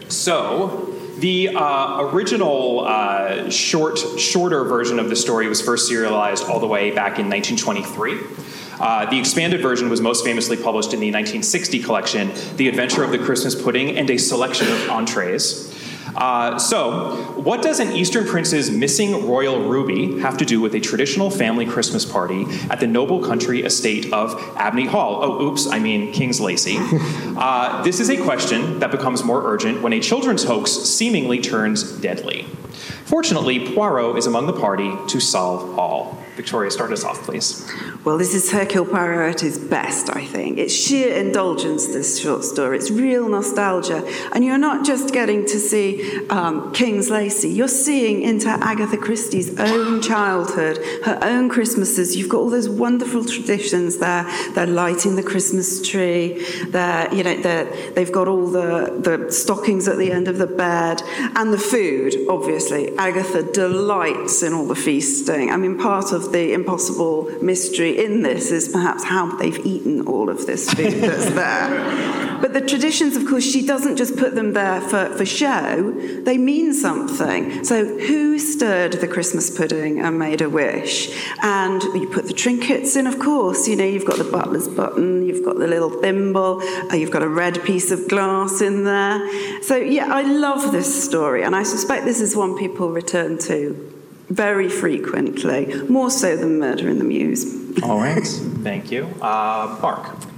so the uh, original uh, short, shorter version of the story was first serialized all the way back in 1923. Uh, the expanded version was most famously published in the 1960 collection, The Adventure of the Christmas Pudding and a Selection of Entrees. Uh, so, what does an Eastern prince's missing royal ruby have to do with a traditional family Christmas party at the noble country estate of Abney Hall? Oh, oops, I mean King's Lacey. Uh, this is a question that becomes more urgent when a children's hoax seemingly turns deadly. Fortunately, Poirot is among the party to solve all. Victoria, start us off, please. Well, this is Hercule Poirot at his best, I think. It's sheer indulgence, this short story. It's real nostalgia. And you're not just getting to see um, King's Lacey, you're seeing into Agatha Christie's own childhood, her own Christmases. You've got all those wonderful traditions there. They're lighting the Christmas tree, they're, you know, they're, they've got all the, the stockings at the end of the bed, and the food, obviously. Agatha delights in all the feasting. I mean, part of the impossible mystery in this is perhaps how they've eaten all of this food that's there. But the traditions, of course, she doesn't just put them there for, for show, they mean something. So, who stirred the Christmas pudding and made a wish? And you put the trinkets in, of course. You know, you've got the butler's button, you've got the little thimble, uh, you've got a red piece of glass in there. So, yeah, I love this story, and I suspect this is one people return to very frequently, more so than Murder in the Mews. All right, thank you. Uh, Mark, next.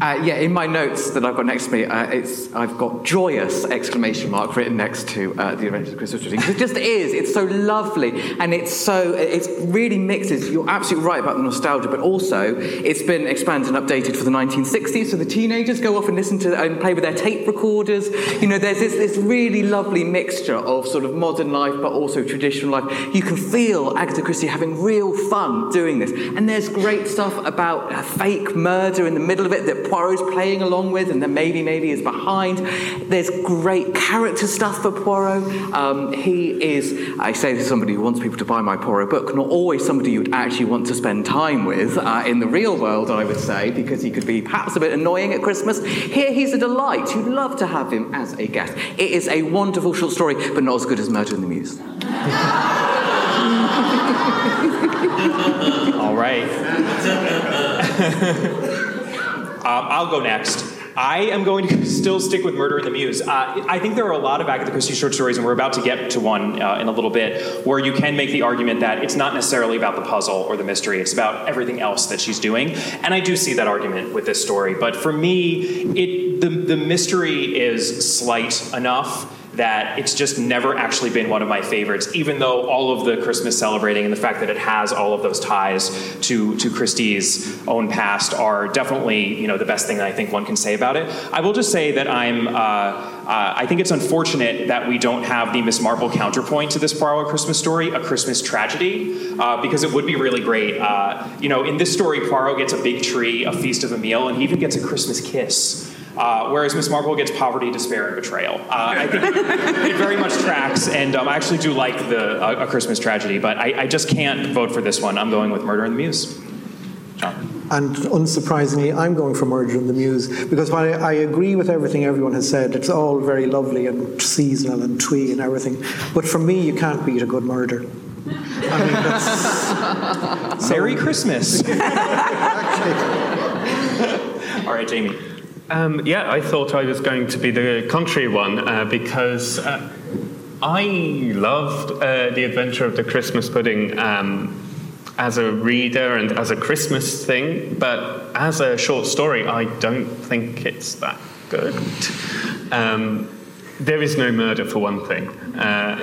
Uh, yeah, in my notes that I've got next to me, uh, it's, I've got joyous exclamation mark written next to uh, the Adventures of Christmas Pudding. It just is. It's so lovely, and it's so it really mixes. You're absolutely right about the nostalgia, but also it's been expanded and updated for the 1960s. So the teenagers go off and listen to and play with their tape recorders. You know, there's this, this really lovely mixture of sort of modern life, but also traditional life. You can feel Agatha Christie having real fun doing this, and there's great stuff about a fake murder in the middle of it that Poirot's playing along with, and then maybe, maybe is behind. There's great character stuff for Poirot. Um, he is, I say to somebody who wants people to buy my Poirot book, not always somebody you'd actually want to spend time with uh, in the real world, I would say, because he could be perhaps a bit annoying at Christmas. Here, he's a delight. You'd love to have him as a guest. It is a wonderful short story, but not as good as Murder in the Mews. All right. Um, I'll go next. I am going to still stick with Murder in the Mews. Uh, I think there are a lot of Agatha Christie short stories, and we're about to get to one uh, in a little bit, where you can make the argument that it's not necessarily about the puzzle or the mystery, it's about everything else that she's doing. And I do see that argument with this story. But for me, it, the, the mystery is slight enough that it's just never actually been one of my favorites, even though all of the Christmas celebrating and the fact that it has all of those ties to, to Christie's own past are definitely you know the best thing that I think one can say about it. I will just say that I'm uh, uh, I think it's unfortunate that we don't have the Miss Marple counterpoint to this Poirot Christmas story, a Christmas tragedy, uh, because it would be really great. Uh, you know, in this story, Poirot gets a big tree, a feast of a meal, and he even gets a Christmas kiss. Uh, whereas Miss Marple gets poverty, despair, and betrayal. Uh, I think it very much tracks, and um, I actually do like the uh, a Christmas tragedy, but I, I, just can't vote for this one. I'm going with Murder in the Mews. John. And unsurprisingly, I'm going for Murder in the Mews because while I, I agree with everything everyone has said, it's all very lovely and seasonal and twee and everything. But for me, you can't beat a good murder. I mean, that's. Merry Christmas. all right, Jamie. Um, yeah, I thought I was going to be the contrary one uh, because uh, I loved uh, The Adventure of the Christmas Pudding um, as a reader and as a Christmas thing, but as a short story, I don't think it's that good. Um, there is no murder, for one thing. Uh,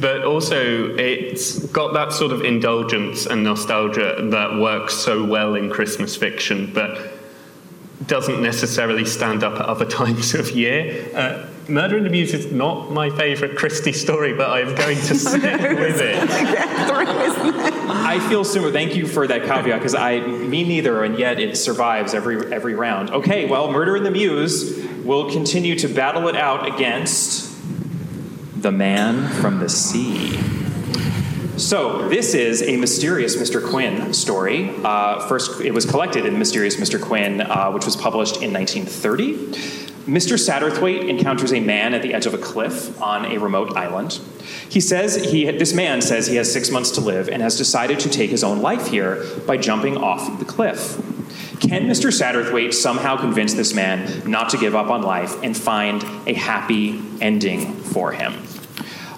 but also, it's got that sort of indulgence and nostalgia that works so well in Christmas fiction, but doesn't necessarily stand up at other times of year. Uh, Murder in the Mews is not my favourite Christie story, but I'm going to stick with it. I feel similar. Thank you for that caveat, because I, me neither, and yet it survives every every round. Okay, well, Murder in the Mews will continue to battle it out against the Man from the Sea. So, this is a Mysterious Mr. Quin story. Uh, first, it was collected in Mysterious Mr. Quin, uh, which was published in 1930. Mr. Satterthwaite encounters a man at the edge of a cliff on a remote island. He says he, this man says he has six months to live and has decided to take his own life here by jumping off the cliff. Can Mr. Satterthwaite somehow convince this man not to give up on life and find a happy ending for him?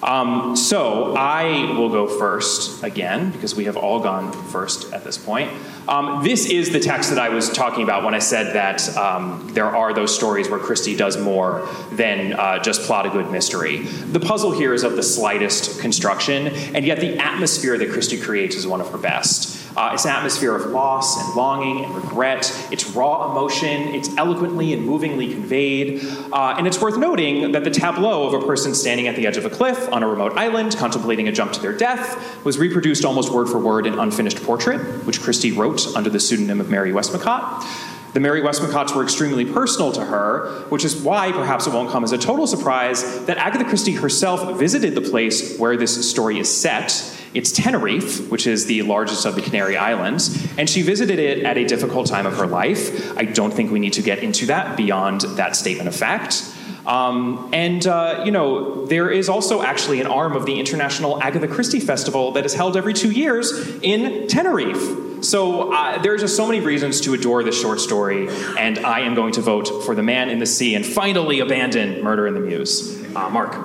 Um, so I will go first again because we have all gone first at this point. Um, this is the text that I was talking about when I said that um, there are those stories where Christie does more than uh, just plot a good mystery. The puzzle here is of the slightest construction, and yet the atmosphere that Christie creates is one of her best. Uh, it's an atmosphere of loss and longing and regret. It's raw emotion. It's eloquently and movingly conveyed. Uh, and it's worth noting that the tableau of a person standing at the edge of a cliff on a remote island contemplating a jump to their death was reproduced almost word for word in Unfinished Portrait, which Christie wrote under the pseudonym of Mary Westmacott. The Mary Westmacotts were extremely personal to her, which is why perhaps it won't come as a total surprise that Agatha Christie herself visited the place where this story is set it's Tenerife, which is the largest of the Canary Islands, and she visited it at a difficult time of her life. I don't think we need to get into that beyond that statement of fact. Um, and, uh, you know, there is also actually an arm of the International Agatha Christie Festival that is held every two years in Tenerife. So uh, there are just so many reasons to adore this short story, and I am going to vote for The Man in the Sea and finally abandon Murder in the Mews. Uh, Mark.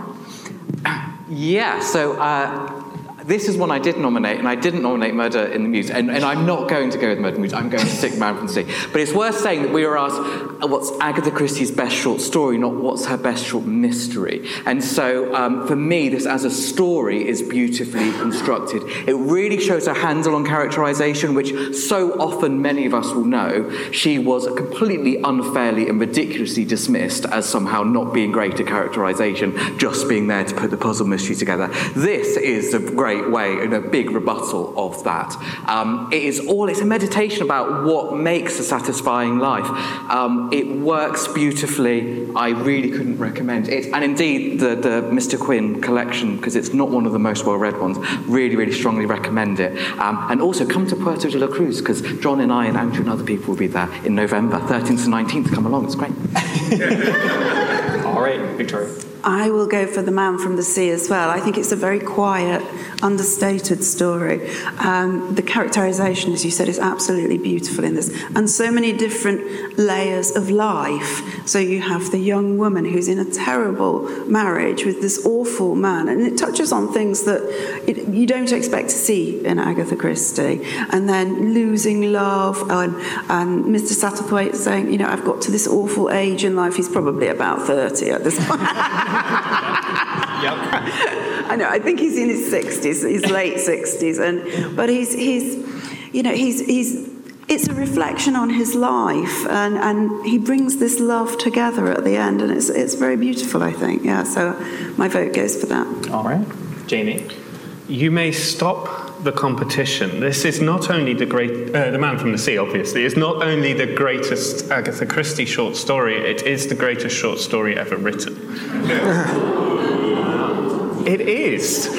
Yeah, so uh, this is one I did nominate, and I didn't nominate Murder in the Mews, and, and I'm not going to go with Murder in the Mews. I'm going to stick Man from the Sea. But it's worth saying that we were asked uh, what's Agatha Christie's best short story, not what's her best short mystery. And so um, for me, this as a story is beautifully constructed. It really shows her handle on characterization, which so often many of us will know she was completely unfairly and ridiculously dismissed as somehow not being great at characterization, just being there to put the puzzle mystery together. This is a great great way and a big rebuttal of that. Um, it is all, it's a meditation about what makes a satisfying life. Um, it works beautifully. I really couldn't recommend it. And indeed, the, the Mr. Quin collection, because it's not one of the most well read ones, really, really strongly recommend it. Um, and also come to Puerto de la Cruz, because John and I and Andrew and other people will be there in November, 13th to 19th. Come along, it's great. All right, Victoria. I will go for The Man from the Sea as well. I think it's a very quiet, understated story. Um, the characterization, as you said, is absolutely beautiful in this, and so many different layers of life. So you have the young woman who's in a terrible marriage with this awful man, and it touches on things that it, you don't expect to see in Agatha Christie. And then losing love, and, and Mr. Satterthwaite saying, you know, I've got to this awful age in life. He's probably about 30 at this point. yep. I know. I think he's in his sixties, his late sixties, and but he's he's, you know, he's he's. It's a reflection on his life, and, and he brings this love together at the end, and it's it's very beautiful. I think, yeah. So, my vote goes for that. All right, Jamie. You may stop the competition. This is not only the great, uh, the Man from the Sea, obviously, is not only the greatest Agatha Christie short story. It is the greatest short story ever written. it is.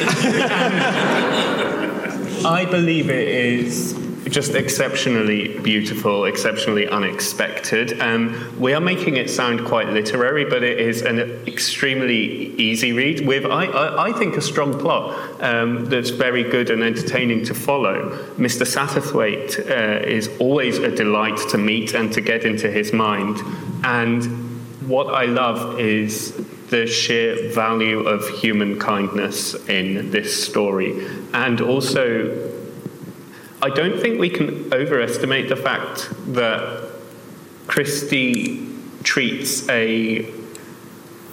I believe it is just exceptionally beautiful, exceptionally unexpected. Um, we are making it sound quite literary, but it is an extremely easy read with, I, I, I think, a strong plot um, that's very good and entertaining to follow. Mr. Satterthwaite uh, is always a delight to meet and to get into his mind. And what I love is the sheer value of human kindness in this story, and also I don't think we can overestimate the fact that Christie treats a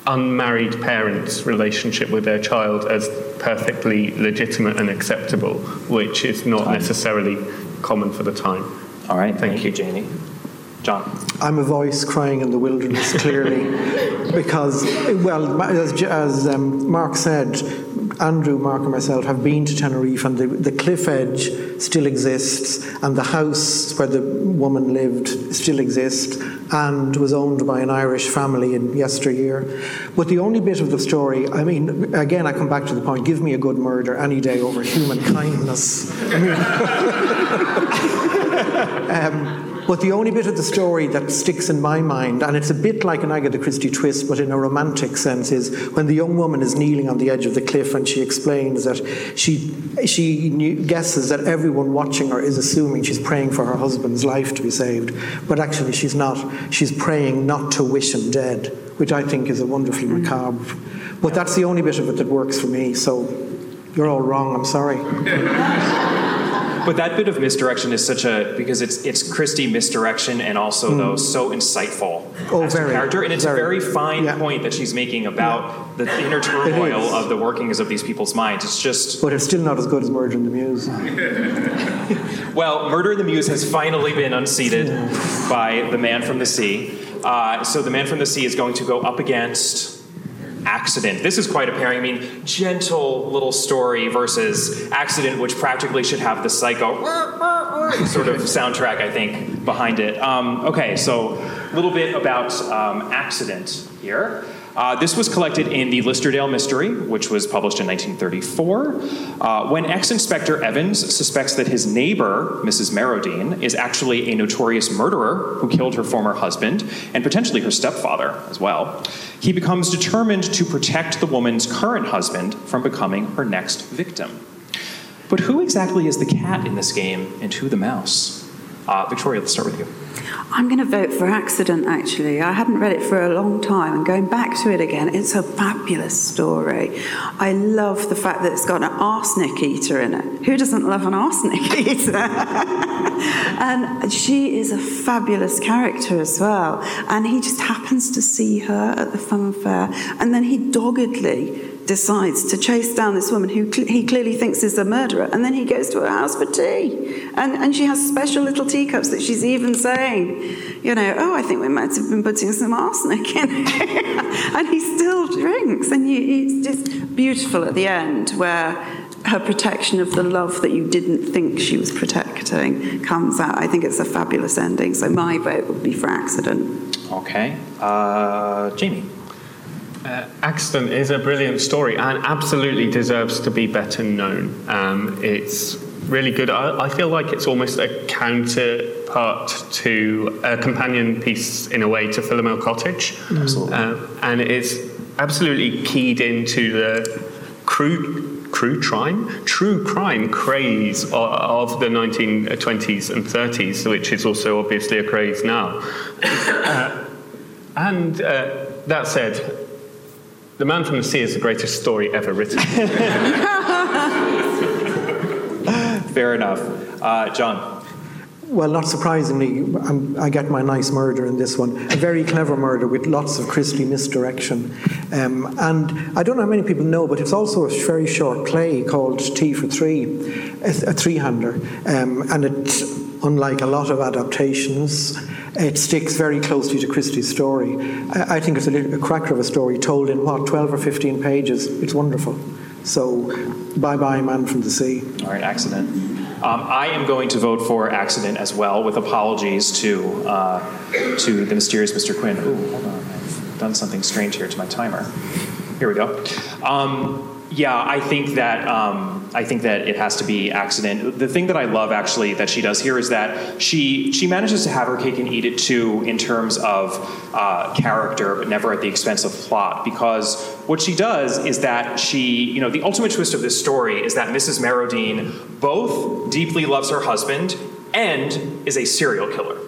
unmarried parent's relationship with their child as perfectly legitimate and acceptable, which is not necessarily common for the time. All right, thank, thank you, Janie. John. I'm a voice crying in the wilderness, clearly, because, well, as, as um, Mark said, Andrew, Mark, and myself have been to Tenerife, and the, the cliff edge still exists, and the house where the woman lived still exists, and was owned by an Irish family in yesteryear. But the only bit of the story, I mean, again, I come back to the point: give me a good murder any day over human kindness. Um, but the only bit of the story that sticks in my mind, and it's a bit like an Agatha Christie twist, but in a romantic sense, is when the young woman is kneeling on the edge of the cliff and she explains that she, she guesses that everyone watching her is assuming she's praying for her husband's life to be saved, but actually she's not. She's praying not to wish him dead, which I think is a wonderfully hmm. macabre. But that's the only bit of it that works for me, so you're all wrong, I'm sorry. But that bit of misdirection is such a because it's it's Christie misdirection and also though so insightful. Oh, as very, character, and it's a very. very fine Yeah. point that she's making about the inner turmoil of the workings of these people's minds. It's just But it's still not as good as Murder in the Mews. well, Murder in the Mews has finally been unseated by the Man from the Sea. Uh, so the Man from the Sea is going to go up against Accident. This is quite a pairing. I mean, gentle little story versus Accident, which practically should have the psycho sort of soundtrack, I think, behind it. Um, okay, so a little bit about um, Accident here. Uh, this was collected in the Listerdale Mystery, which was published in 1934. Uh, when ex Inspector Evans suspects that his neighbor, Mrs. Merrowdene, is actually a notorious murderer who killed her former husband and potentially her stepfather as well, he becomes determined to protect the woman's current husband from becoming her next victim. But who exactly is the cat in this game and who the mouse? Uh, Victoria, let's start with you. I'm going to vote for Accident, actually. I hadn't read it for a long time, and going back to it again, it's a fabulous story. I love the fact that it's got an arsenic eater in it. Who doesn't love an arsenic eater? and she is a fabulous character as well. And he just happens to see her at the fun fair, and then he doggedly decides to chase down this woman who cl- he clearly thinks is a murderer, and then he goes to her house for tea. And, and she has special little teacups that she's even saying, you know, oh, I think we might have been putting some arsenic in and he still drinks. And you, it's just beautiful at the end where her protection of the love that you didn't think she was protecting comes out. I think it's a fabulous ending. So my vote would be for Accident. Okay. Uh, Jamie. Uh, Accident is a brilliant story and absolutely deserves to be better known. Um, it's really good. I, I feel like it's almost a counterpart to a companion piece, in a way, to Philomel Cottage. Absolutely. Uh, and it's absolutely keyed into the crude, crude crime, true crime craze of, of the 1920s and 30s, which is also obviously a craze now. Uh, and uh, that said, The Man from the Sea is the greatest story ever written. Fair enough. Uh, John. Well, not surprisingly, I'm, I get my nice murder in this one. A very clever murder with lots of Christie misdirection. Um, and I don't know how many people know, but it's also a very short play called Tea for Three, a, a three-hander. Um, and it, unlike a lot of adaptations, it sticks very closely to Christie's story. I, I think it's a, little, a cracker of a story told in, what, 12 or 15 pages. It's wonderful. So, bye-bye, Man from the Sea. All right, accident. Um, I am going to vote for accident as well, with apologies to uh, to the mysterious Mr. Quin. Ooh, hold on, I've done something strange here to my timer. Here we go. Um, yeah, I think that um, I think that it has to be accident. The thing that I love actually that she does here is that she she manages to have her cake and eat it too in terms of uh, character, but never at the expense of plot. Because what she does is that she, you know, the ultimate twist of this story is that Mrs. Merrowdene both deeply loves her husband and is a serial killer.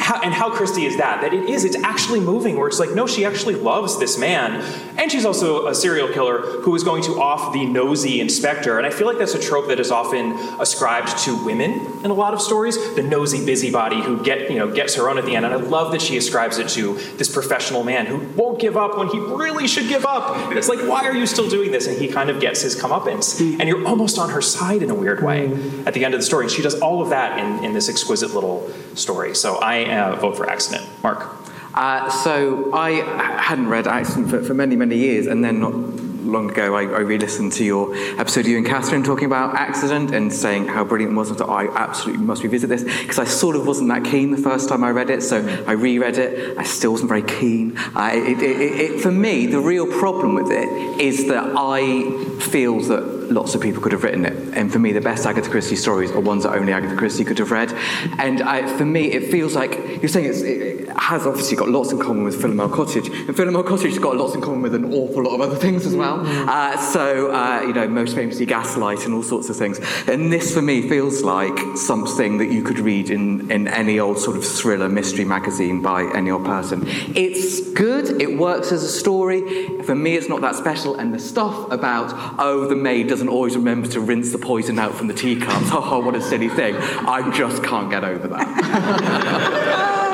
How, and how Christie is that? That it is, it's actually moving, where it's like, no, she actually loves this man. And she's also a serial killer who is going to off the nosy inspector. And I feel like that's a trope that is often ascribed to women in a lot of stories the nosy busybody who get, you know, gets her own at the end. And I love that she ascribes it to this professional man who won't give up when he really should give up. And it's like, why are you still doing this? And he kind of gets his comeuppance. And you're almost on her side in a weird way mm. at the end of the story. And she does all of that in, in this exquisite little story. So I uh, vote for accident. Mark. Uh, so I hadn't read Accident for, for many, many years, and then not long ago, I, I re-listened to your episode you and Catherine talking about accident and saying how brilliant it was. Thought I absolutely must revisit this because I sort of wasn't that keen the first time I read it, so I reread it. I still wasn't very keen. It, it, it, for me, the real problem with it is that I feel that lots of people could have written it. And for me, the best Agatha Christie stories are ones that only Agatha Christie could have read. And I, for me, it feels like you're saying it has obviously got lots in common with Philomel Cottage. And Philomel Cottage has got lots in common with an awful lot of other things as well. Mm-hmm. Uh, so, uh, you know, most famously Gaslight and all sorts of things. And this, for me, feels like something that you could read in, in any old sort of thriller mystery magazine by any old person. It's good, it works as a story. For me, it's not that special. And the stuff about, oh, the maid doesn't always remember to rinse the poison out from the teacups, oh, what a silly thing. I just can't get over that.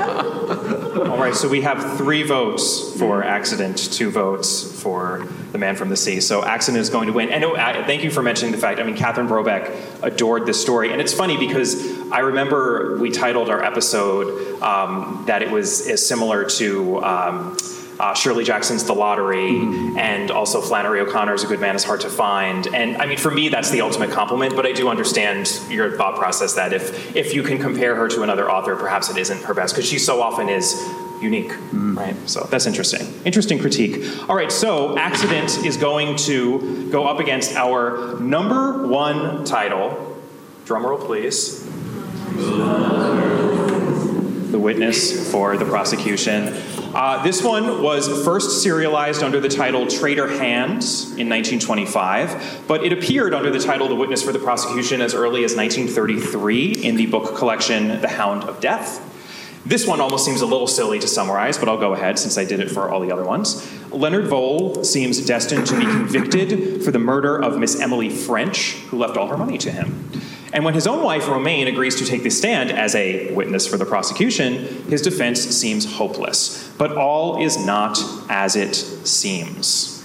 All right, so we have three votes for accident, two votes for the man from the sea. So accident is going to win. And oh, thank you for mentioning the fact. I mean, Catherine Brobeck adored this story, and it's funny because I remember we titled our episode um, that it was similar to. Um, uh, Shirley Jackson's The Lottery, mm-hmm. and also Flannery O'Connor's A Good Man is Hard to Find. And I mean, for me, that's the ultimate compliment, but I do understand your thought process that if, if you can compare her to another author, perhaps it isn't her best, because she so often is unique, mm-hmm. right? So that's interesting. Interesting critique. All right, so Accident is going to go up against our number one title. Drumroll, please. The witness for the prosecution. Uh, this one was first serialized under the title Traitor Hands in 1925, but it appeared under the title The Witness for the Prosecution as early as 1933 in the book collection The Hound of Death. This one almost seems a little silly to summarize, but I'll go ahead since I did it for all the other ones. Leonard Vole seems destined to be convicted for the murder of Miss Emily French, who left all her money to him. And when his own wife, Romaine, agrees to take the stand as a witness for the prosecution, his defense seems hopeless. But all is not as it seems.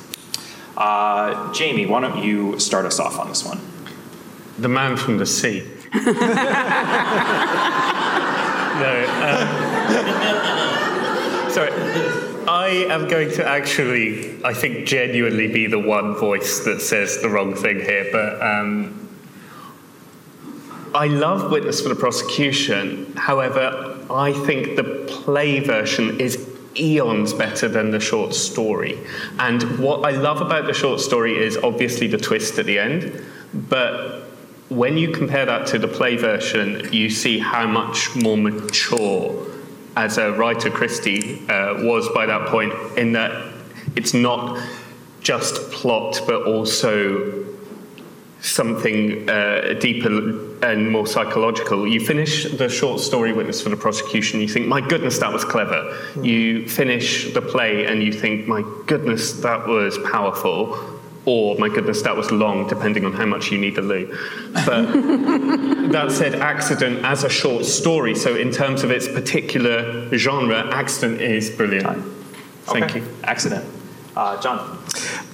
Uh, Jamie, why don't you start us off on this one? The man from the sea. no, um, sorry. I am going to actually, I think, genuinely be the one voice that says the wrong thing here, but um, I love Witness for the Prosecution. However, I think the play version is eons better than the short story. And what I love about the short story is obviously the twist at the end, but when you compare that to the play version, you see how much more mature as a writer Christie uh, was by that point, in that it's not just plot, but also something uh, deeper and more psychological. You finish the short story witness for the prosecution, you think, my goodness, that was clever. Mm. You finish the play and you think, my goodness, that was powerful. Or, my goodness, that was long, depending on how much you need the loo. But that said, Accident as a short story, so in terms of its particular genre, Accident is brilliant. Thank you. Accident. Uh, John.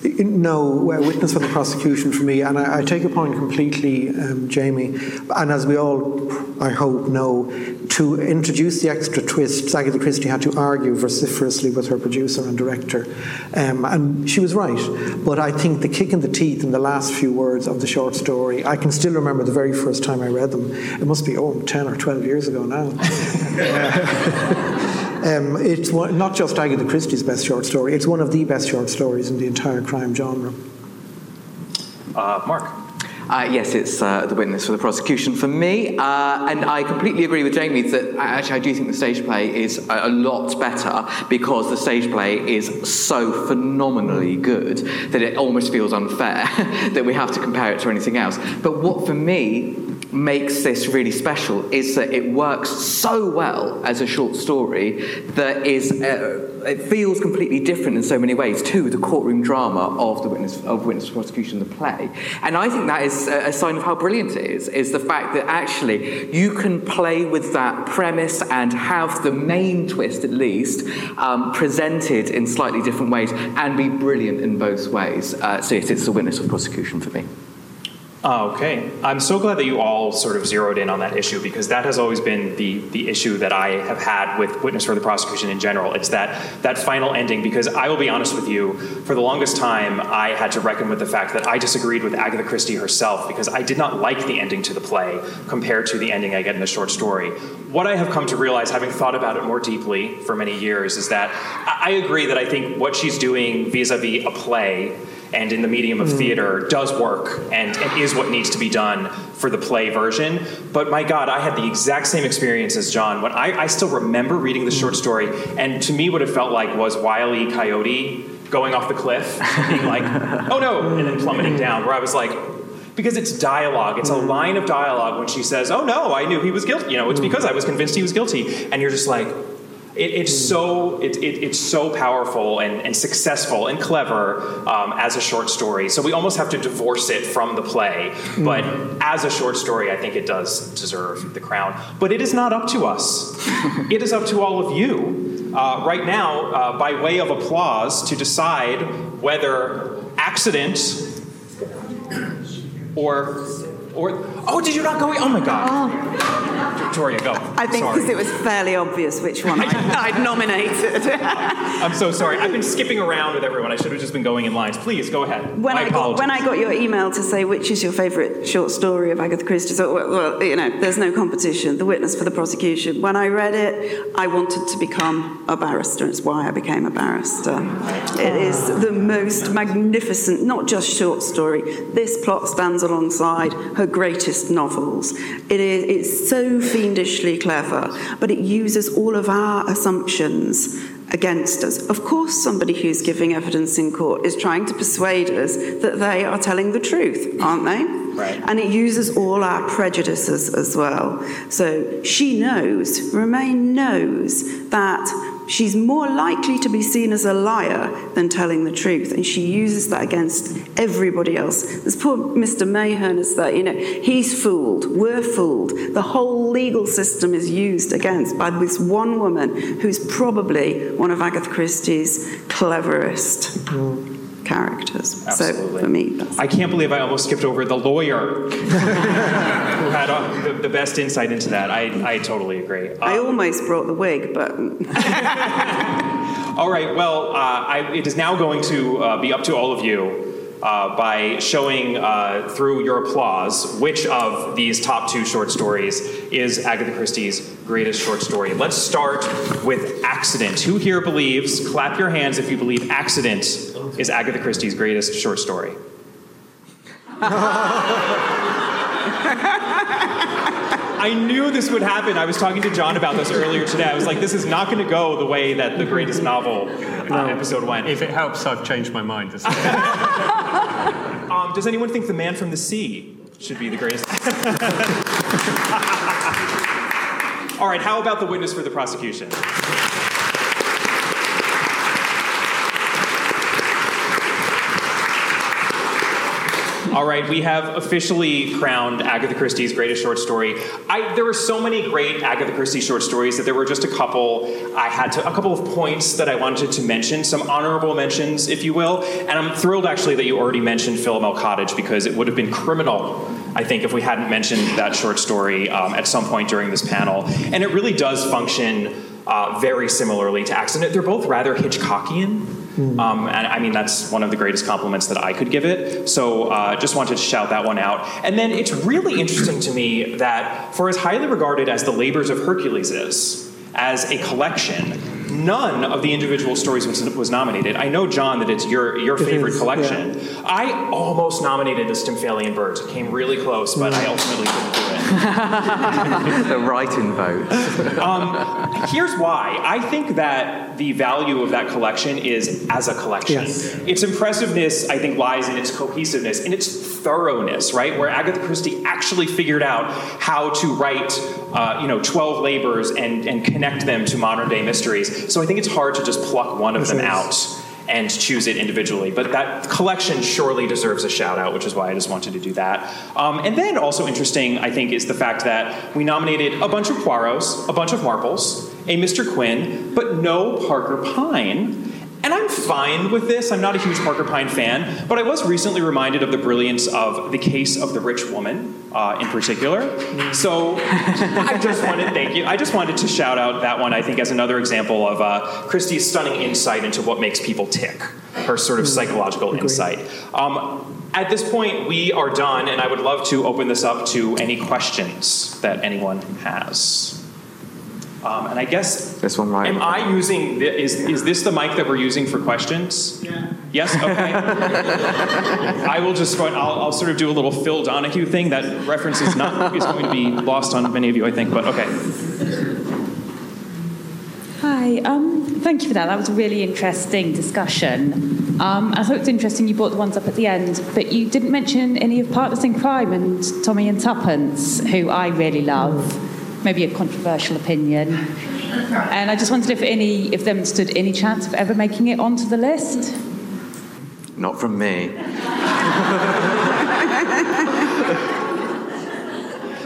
No, a witness for the prosecution for me, and I, I take your point completely, um, Jamie. And as we all, I hope, know, to introduce the extra twist, Agatha Christie had to argue vociferously with her producer and director, um, and she was right. But I think the kick in the teeth in the last few words of the short story, I can still remember the very first time I read them. It must be oh, 10 or 12 years ago now. Um, it's one, not just Agatha Christie's best short story, it's one of the best short stories in the entire crime genre. Uh, Mark. Uh, yes, it's uh, the witness for the prosecution for me, uh, and I completely agree with Jamie that actually I do think the stage play is a, a, lot better because the stage play is so phenomenally good that it almost feels unfair that we have to compare it to anything else. But what for me makes this really special is that it works so well as a short story that is uh, it feels completely different in so many ways to the courtroom drama of the witness of witness prosecution the play. And i think that is a sign of how brilliant it is is the fact that actually you can play with that premise and have the main twist at least um, presented in slightly different ways and be brilliant in both ways. Uh, so it's the witness of prosecution for me Oh, okay. I'm so glad that you all sort of zeroed in on that issue because that has always been the, the issue that I have had with Witness for the Prosecution in general. It's that, that final ending because I will be honest with you, for the longest time, I had to reckon with the fact that I disagreed with Agatha Christie herself because I did not like the ending to the play compared to the ending I get in the short story. What I have come to realize, having thought about it more deeply for many years, is that I I agree that I think what she's doing vis a vis a play and in the medium of hmm. theater does work and, and is what needs to be done for the play version. But my God, I had the exact same experience as John. When I, I still remember reading the short hmm. story, and to me, what it felt like was Wile E. Coyote going off the cliff, being like, "Oh no," and then plummeting hmm. down. Where I was like. Because it's dialogue, it's a line of dialogue when she says, "Oh no, I knew he was guilty." You know, it's because I was convinced he was guilty, and you're just like, it, it's so it, it, it's so powerful and, and successful and clever um, as a short story. So we almost have to divorce it from the play. But as a short story, I think it does deserve the crown. But it is not up to us. it is up to all of you uh, right now, uh, by way of applause, to decide whether accident or or oh, did you not go? Oh my God, oh. Victoria, go. I think because it was fairly obvious which one I, I'd nominated. I'm so sorry. I've been skipping around with everyone. I should have just been going in lines. Please go ahead. when My I, got, when I got your email to say which is your favourite short story of Agatha Christie, so well, well, you know, there's no competition. The witness for the prosecution. When I read it, I wanted to become a barrister. It's why I became a barrister. It is the most magnificent, not just short story. This plot stands alongside her greatest novels. It is it's so fiendishly clever, but it uses all of our assumptions against us. Of course, somebody who's giving evidence in court is trying to persuade us that they are telling the truth, aren't they? Right. And it uses all our prejudices as well. So she knows, Romaine knows that she's more likely to be seen as a liar than telling the truth. And she uses that against everybody else. This poor Mr. Mayherne is that, you know, he's fooled, we're fooled. The whole legal system is used against by this one woman who's probably one of Agatha Christie's cleverest mm-hmm. Characters. Absolutely. So for me, that's I can't believe I almost skipped over the lawyer who had uh, the, the best insight into that. I, I totally agree. Uh, I almost brought the wig, but all right, well, uh, I, it is now going to uh, be up to all of you uh, by showing uh, through your applause which of these top two short stories is Agatha Christie's greatest short story. Let's start with Accident. Who here believes, clap your hands if you believe Accident is Agatha Christie's greatest short story? I knew this would happen. I was talking to John about this earlier today. I was like, this is not going to go the way that the greatest novel uh, episode went. If it helps, I've changed my mind. Um, does anyone think The Man from the Sea should be the greatest? All right, how about The Witness for the Prosecution? All right, we have officially crowned Agatha Christie's greatest short story. I, there were so many great Agatha Christie short stories that there were just a couple. I had to, a couple of points that I wanted to mention, some honorable mentions, if you will. And I'm thrilled actually that you already mentioned Philomel Cottage because it would have been criminal, I think, if we hadn't mentioned that short story um, at some point during this panel. And it really does function uh, very similarly to Accident. They're both rather Hitchcockian. Um, and I mean, that's one of the greatest compliments that I could give it. So uh, just wanted to shout that one out. And then it's really interesting to me that for as highly regarded as The Labors of Hercules is, as a collection, none of the individual stories was, was nominated. I know, John, that it's your, your It favorite is, collection. I almost nominated The Stymphalian Birds. It came really close, but I ultimately couldn't do it. the write-in vote. Here's why. I think that the value of that collection is as a collection. Yes. Its impressiveness, I think, lies in its cohesiveness, in its thoroughness, right? Where Agatha Christie actually figured out how to write, uh, you know, 12 labors and, and connect them to modern day mysteries. So I think it's hard to just pluck one of them is. out and choose it individually. But that collection surely deserves a shout out, which is why I just wanted to do that. Um, and then also interesting, I think, is the fact that we nominated a bunch of Poirots, a bunch of Marples, a Mr. Quin, but no Parker Pine. And I'm fine with this. I'm not a huge Parker Pine fan, but I was recently reminded of the brilliance of The Case of the Rich Woman uh, in particular. So I just wanted, to thank you. I just wanted to shout out that one, I think, as another example of uh, Christie's stunning insight into what makes people tick, her sort of psychological insight. Um, at this point, we are done, and I would love to open this up to any questions that anyone has. Um, and I guess This one right. Am I using? The, is is this the mic that we're using for questions? Yeah. Yes. Okay. I will just. I'll, I'll sort of do a little Phil Donahue thing. That reference is not is going to be lost on many of you, I think. But okay. Hi, um, thank you for that. That was a really interesting discussion. Um, I thought it's interesting you brought the ones up at the end, but you didn't mention any of Partners in Crime and Tommy and Tuppence, who I really love. Maybe a controversial opinion. And I just wondered if any of them stood any chance of ever making it onto the list. Not from me.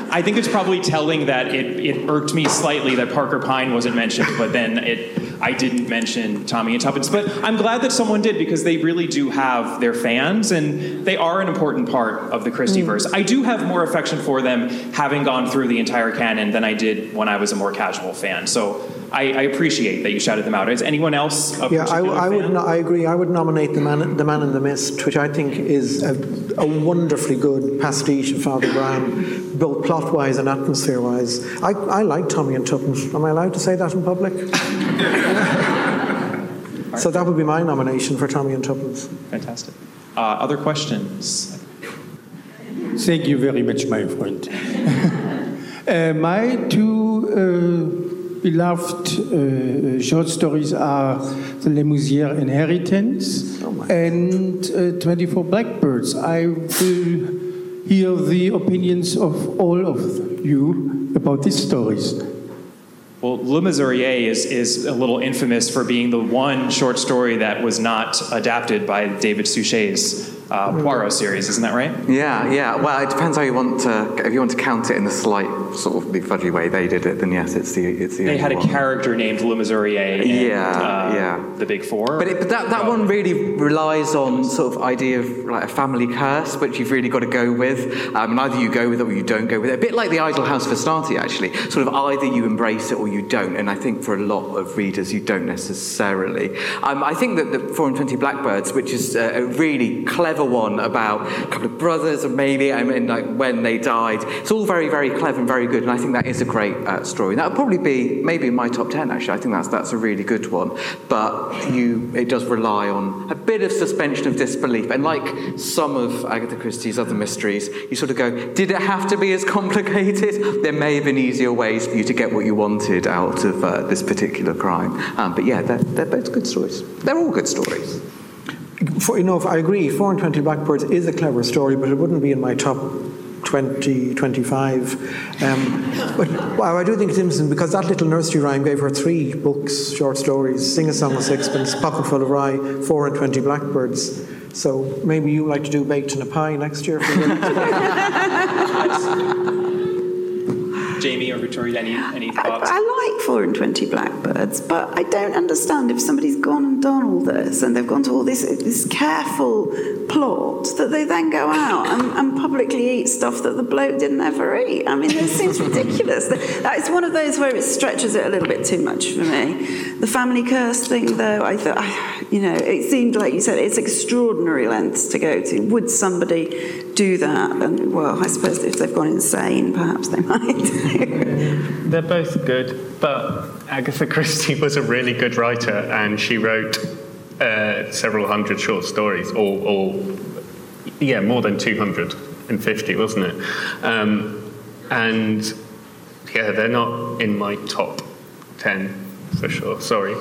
I think it's probably telling that it, it irked me slightly that Parker Pine wasn't mentioned, but then it I didn't mention Tommy and Tuppence. But I'm glad that someone did because they really do have their fans and they are an important part of the Christie mm. verse. I do have more affection for them having gone through the entire canon than I did when I was a more casual fan. So I, I appreciate that you shouted them out. Is anyone else a Yeah, I, particular I would. No, I agree. I would nominate the man, the man in the mist, which I think is a, a wonderfully good pastiche of Father Brown, both plot-wise and atmosphere-wise. I, I like Tommy and Tuppence. Am I allowed to say that in public? so that would be my nomination for Tommy and Tuppence. Fantastic. Uh, other questions? Thank you very much, my friend. uh, my two uh, beloved uh, short stories are The Lemesurier Inheritance and uh, 24 Blackbirds. I will hear the opinions of all of you about these stories. Well, Le Mesurier is, is a little infamous for being the one short story that was not adapted by David Suchet's uh, Poirot series, isn't that right? Yeah, yeah. Well, it depends how you want to. If you want to count it in the slight sort of the fudgy way they did it, then yes, it's the it's the. They had a one. character named Le Mesurier. And, Yeah, uh, yeah. The Big Four. But, it, but that, that one really relies on sort of idea of like a family curse, which you've really got to go with. Um, and either you go with it or you don't go with it. A bit like the Idol House of Astarte, actually. Sort of either you embrace it or you don't. And I think for a lot of readers, you don't necessarily. Um, I think that the 4 and 20 Blackbirds, which is a, a really clever one about a couple of brothers maybe I mean, like when they died, it's all very, very clever and very good. And I think that is a great uh, story. That would probably be maybe in my top 10, actually. I think that's, that's a really good one. But you, it does rely on a bit of suspension of disbelief. And like some of Agatha Christie's other mysteries, you sort of go, did it have to be as complicated? There may have been easier ways for you to get what you wanted out of uh, this particular crime. Um, but yeah, they're, they're both good stories. They're all good stories. For, you know, I agree, 4 and 20 Blackbirds is a clever story, but it wouldn't be in my top 20, 25. Um, but I do think it's interesting because that little nursery rhyme gave her three books, short stories Sing a Song of Sixpence, Pocket Full of Rye, 4 and 20 Blackbirds. So maybe you like to do baked in a pie next year. Jamie or Victoria, any, any I, thoughts? I like 4 and 20 blackbirds, but I don't understand if somebody's gone and done all this and they've gone to all this, this careful plot that they then go out and, and publicly eat stuff that the bloke didn't ever eat. I mean, this seems ridiculous. That- It's one of those where it stretches it a little bit too much for me. The family curse thing, though, I thought, you know, it seemed like you said it's extraordinary lengths to go to. Would somebody do that? And, well, I suppose if they've gone insane, perhaps they might. They're both good, but Agatha Christie was a really good writer, and she wrote uh, several hundred short stories, or, or yeah, more than 250, wasn't it? Um, and yeah, they're not in my top 10 for sure. Sorry.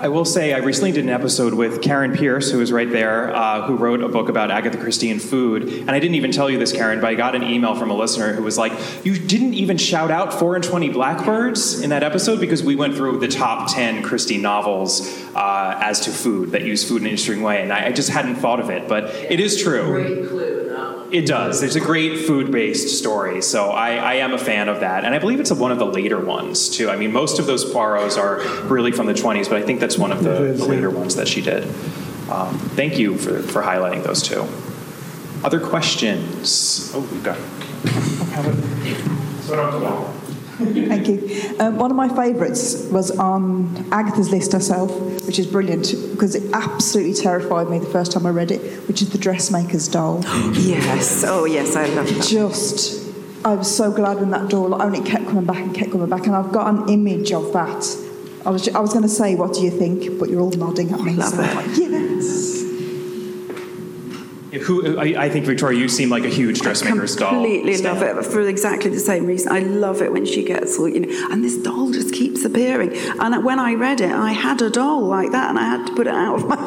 I will say I recently did an episode with Karen Pierce, who is right there, uh, who wrote a book about Agatha Christie and food. And I didn't even tell you this, Karen, but I got an email from a listener who was like, "You didn't even shout out Four and Twenty Blackbirds in that episode because we went through the top ten Christie novels uh, as to food that use food in an interesting way, and I, I just hadn't thought of it, but it is true." Great clue in that one. It does. It's a great food-based story, so I, I am a fan of that, and I believe it's one of the later ones too. I mean, most of those Poirot's are really from the 20s, but I think that's one of the, It is, the later yeah. ones that she did. Um, thank you for, for highlighting those two. Other questions? Oh, we've got. Thank you. Um, one of my favourites was on Agatha's list herself, which is brilliant because it absolutely terrified me the first time I read it, which is the dressmaker's doll. Yes. Oh, yes, I love that. Just, I was so glad when that doll only kept coming back and kept coming back, and I've got an image of that. I was, I was going to say, what do you think? But you're all nodding at me. Love so I'm it. like, yes. Who, I, I think, Victoria, you seem like a huge dressmaker's doll. I completely love it for exactly the same reason. I love it when she gets all, you know, and this doll just keeps appearing. And when I read it, I had a doll like that, and I had to put it out of my.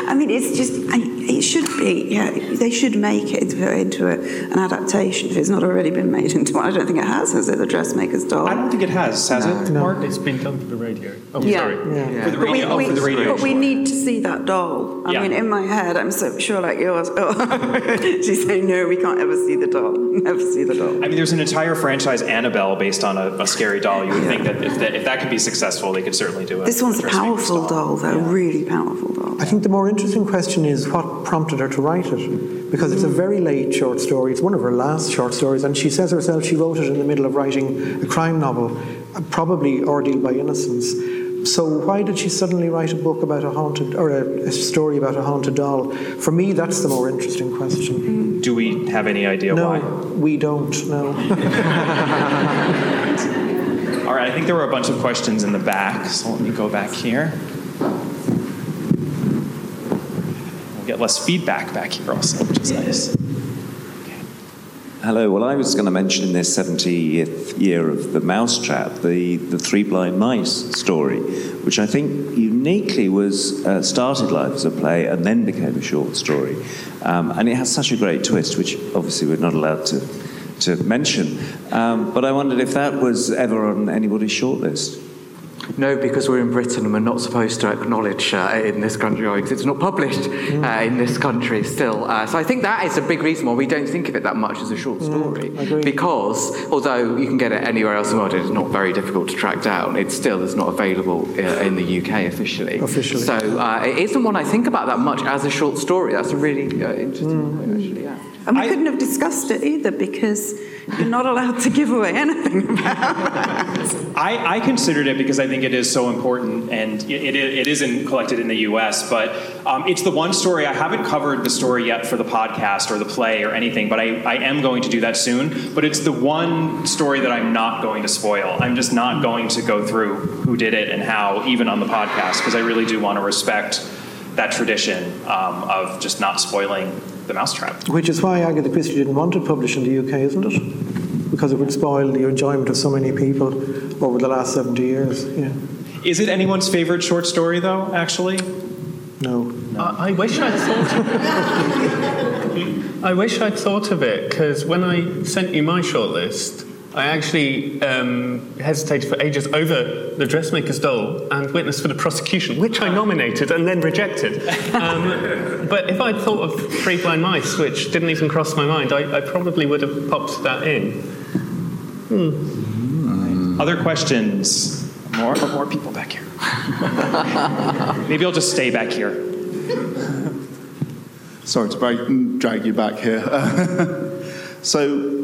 I mean, it's just, I, should be, yeah, they should make it into, into a, an adaptation if it's not already been made into one. I don't think it has, has it, the dressmaker's doll? I don't think it has, has it, Mark? It's been done for the radio. Oh, Yeah. sorry. For the But we, radio, oh, we- for the radio. but we need to see that doll. I Yeah. mean, in my head, I'm so sure like yours. Oh. She's saying, no, we can't ever see the doll. Never see the doll. I mean, there's an entire franchise, Annabelle, based on a, a scary doll. You would think that if, that if that could be successful, they could certainly do it. This one's a powerful doll, though, really powerful doll. I think the more interesting question is what prompted her to write it. Because it's a very late short story. It's one of her last short stories, and she says herself she wrote it in the middle of writing a crime novel, uh, probably Ordeal by Innocence. So why did she suddenly write a book about a haunted, or a, a story about a haunted doll? For me, that's the more interesting question. Do we have any idea No, why? we don't know. All right, I think there were a bunch of questions in the back, so let me go back here. We'll get less feedback back here also, which is nice. Hello. Well, I was going to mention in this 70th year of the Mousetrap, the, the Three Blind Mice story, which I think uniquely was uh, started life as a play and then became a short story. Um, and it has such a great twist, which obviously we're not allowed to, to mention. Um, but I wondered if that was ever on anybody's shortlist. No, because we're in Britain and we're not supposed to acknowledge uh, in this country, because it's not published uh, in this country still. Uh, so I think that is a big reason why we don't think of it that much as a short story. because although you can get it anywhere else in the world, it's not very difficult to track down. It still is not available uh, in the UK officially. Officially. So uh, it isn't one I think about that much as a short story. That's a really uh, interesting point, actually. Yeah. And we couldn't have discussed it either because you're not allowed to give away anything about it. I, I considered it because I think it is so important, and it, it, it isn't collected in the U.S. But um, it's the one story I haven't covered the story yet for the podcast or the play or anything, but I, I am going to do that soon. But it's the one story that I'm not going to spoil. I'm just not going to go through who did it and how, even on the podcast, because I really do want to respect that tradition um, of just not spoiling the mousetrap. Which is why Agatha Christie didn't want it published in the UK, isn't it? Because it would spoil the enjoyment of so many people over the last 70 years. Yeah. Is it anyone's favorite short story, though? Actually, No. I, I wish I'd thought. of it. I wish I'd thought of it because when I sent you my shortlist, I actually um, hesitated for ages over the dressmaker's doll and witness for the prosecution, which I nominated and then rejected. Um, but if I'd thought of Three Blind Mice, which didn't even cross my mind, I, I probably would have popped that in. Other questions? More or more people back here? Maybe I'll just stay back here. Sorry to break, drag you back here. so,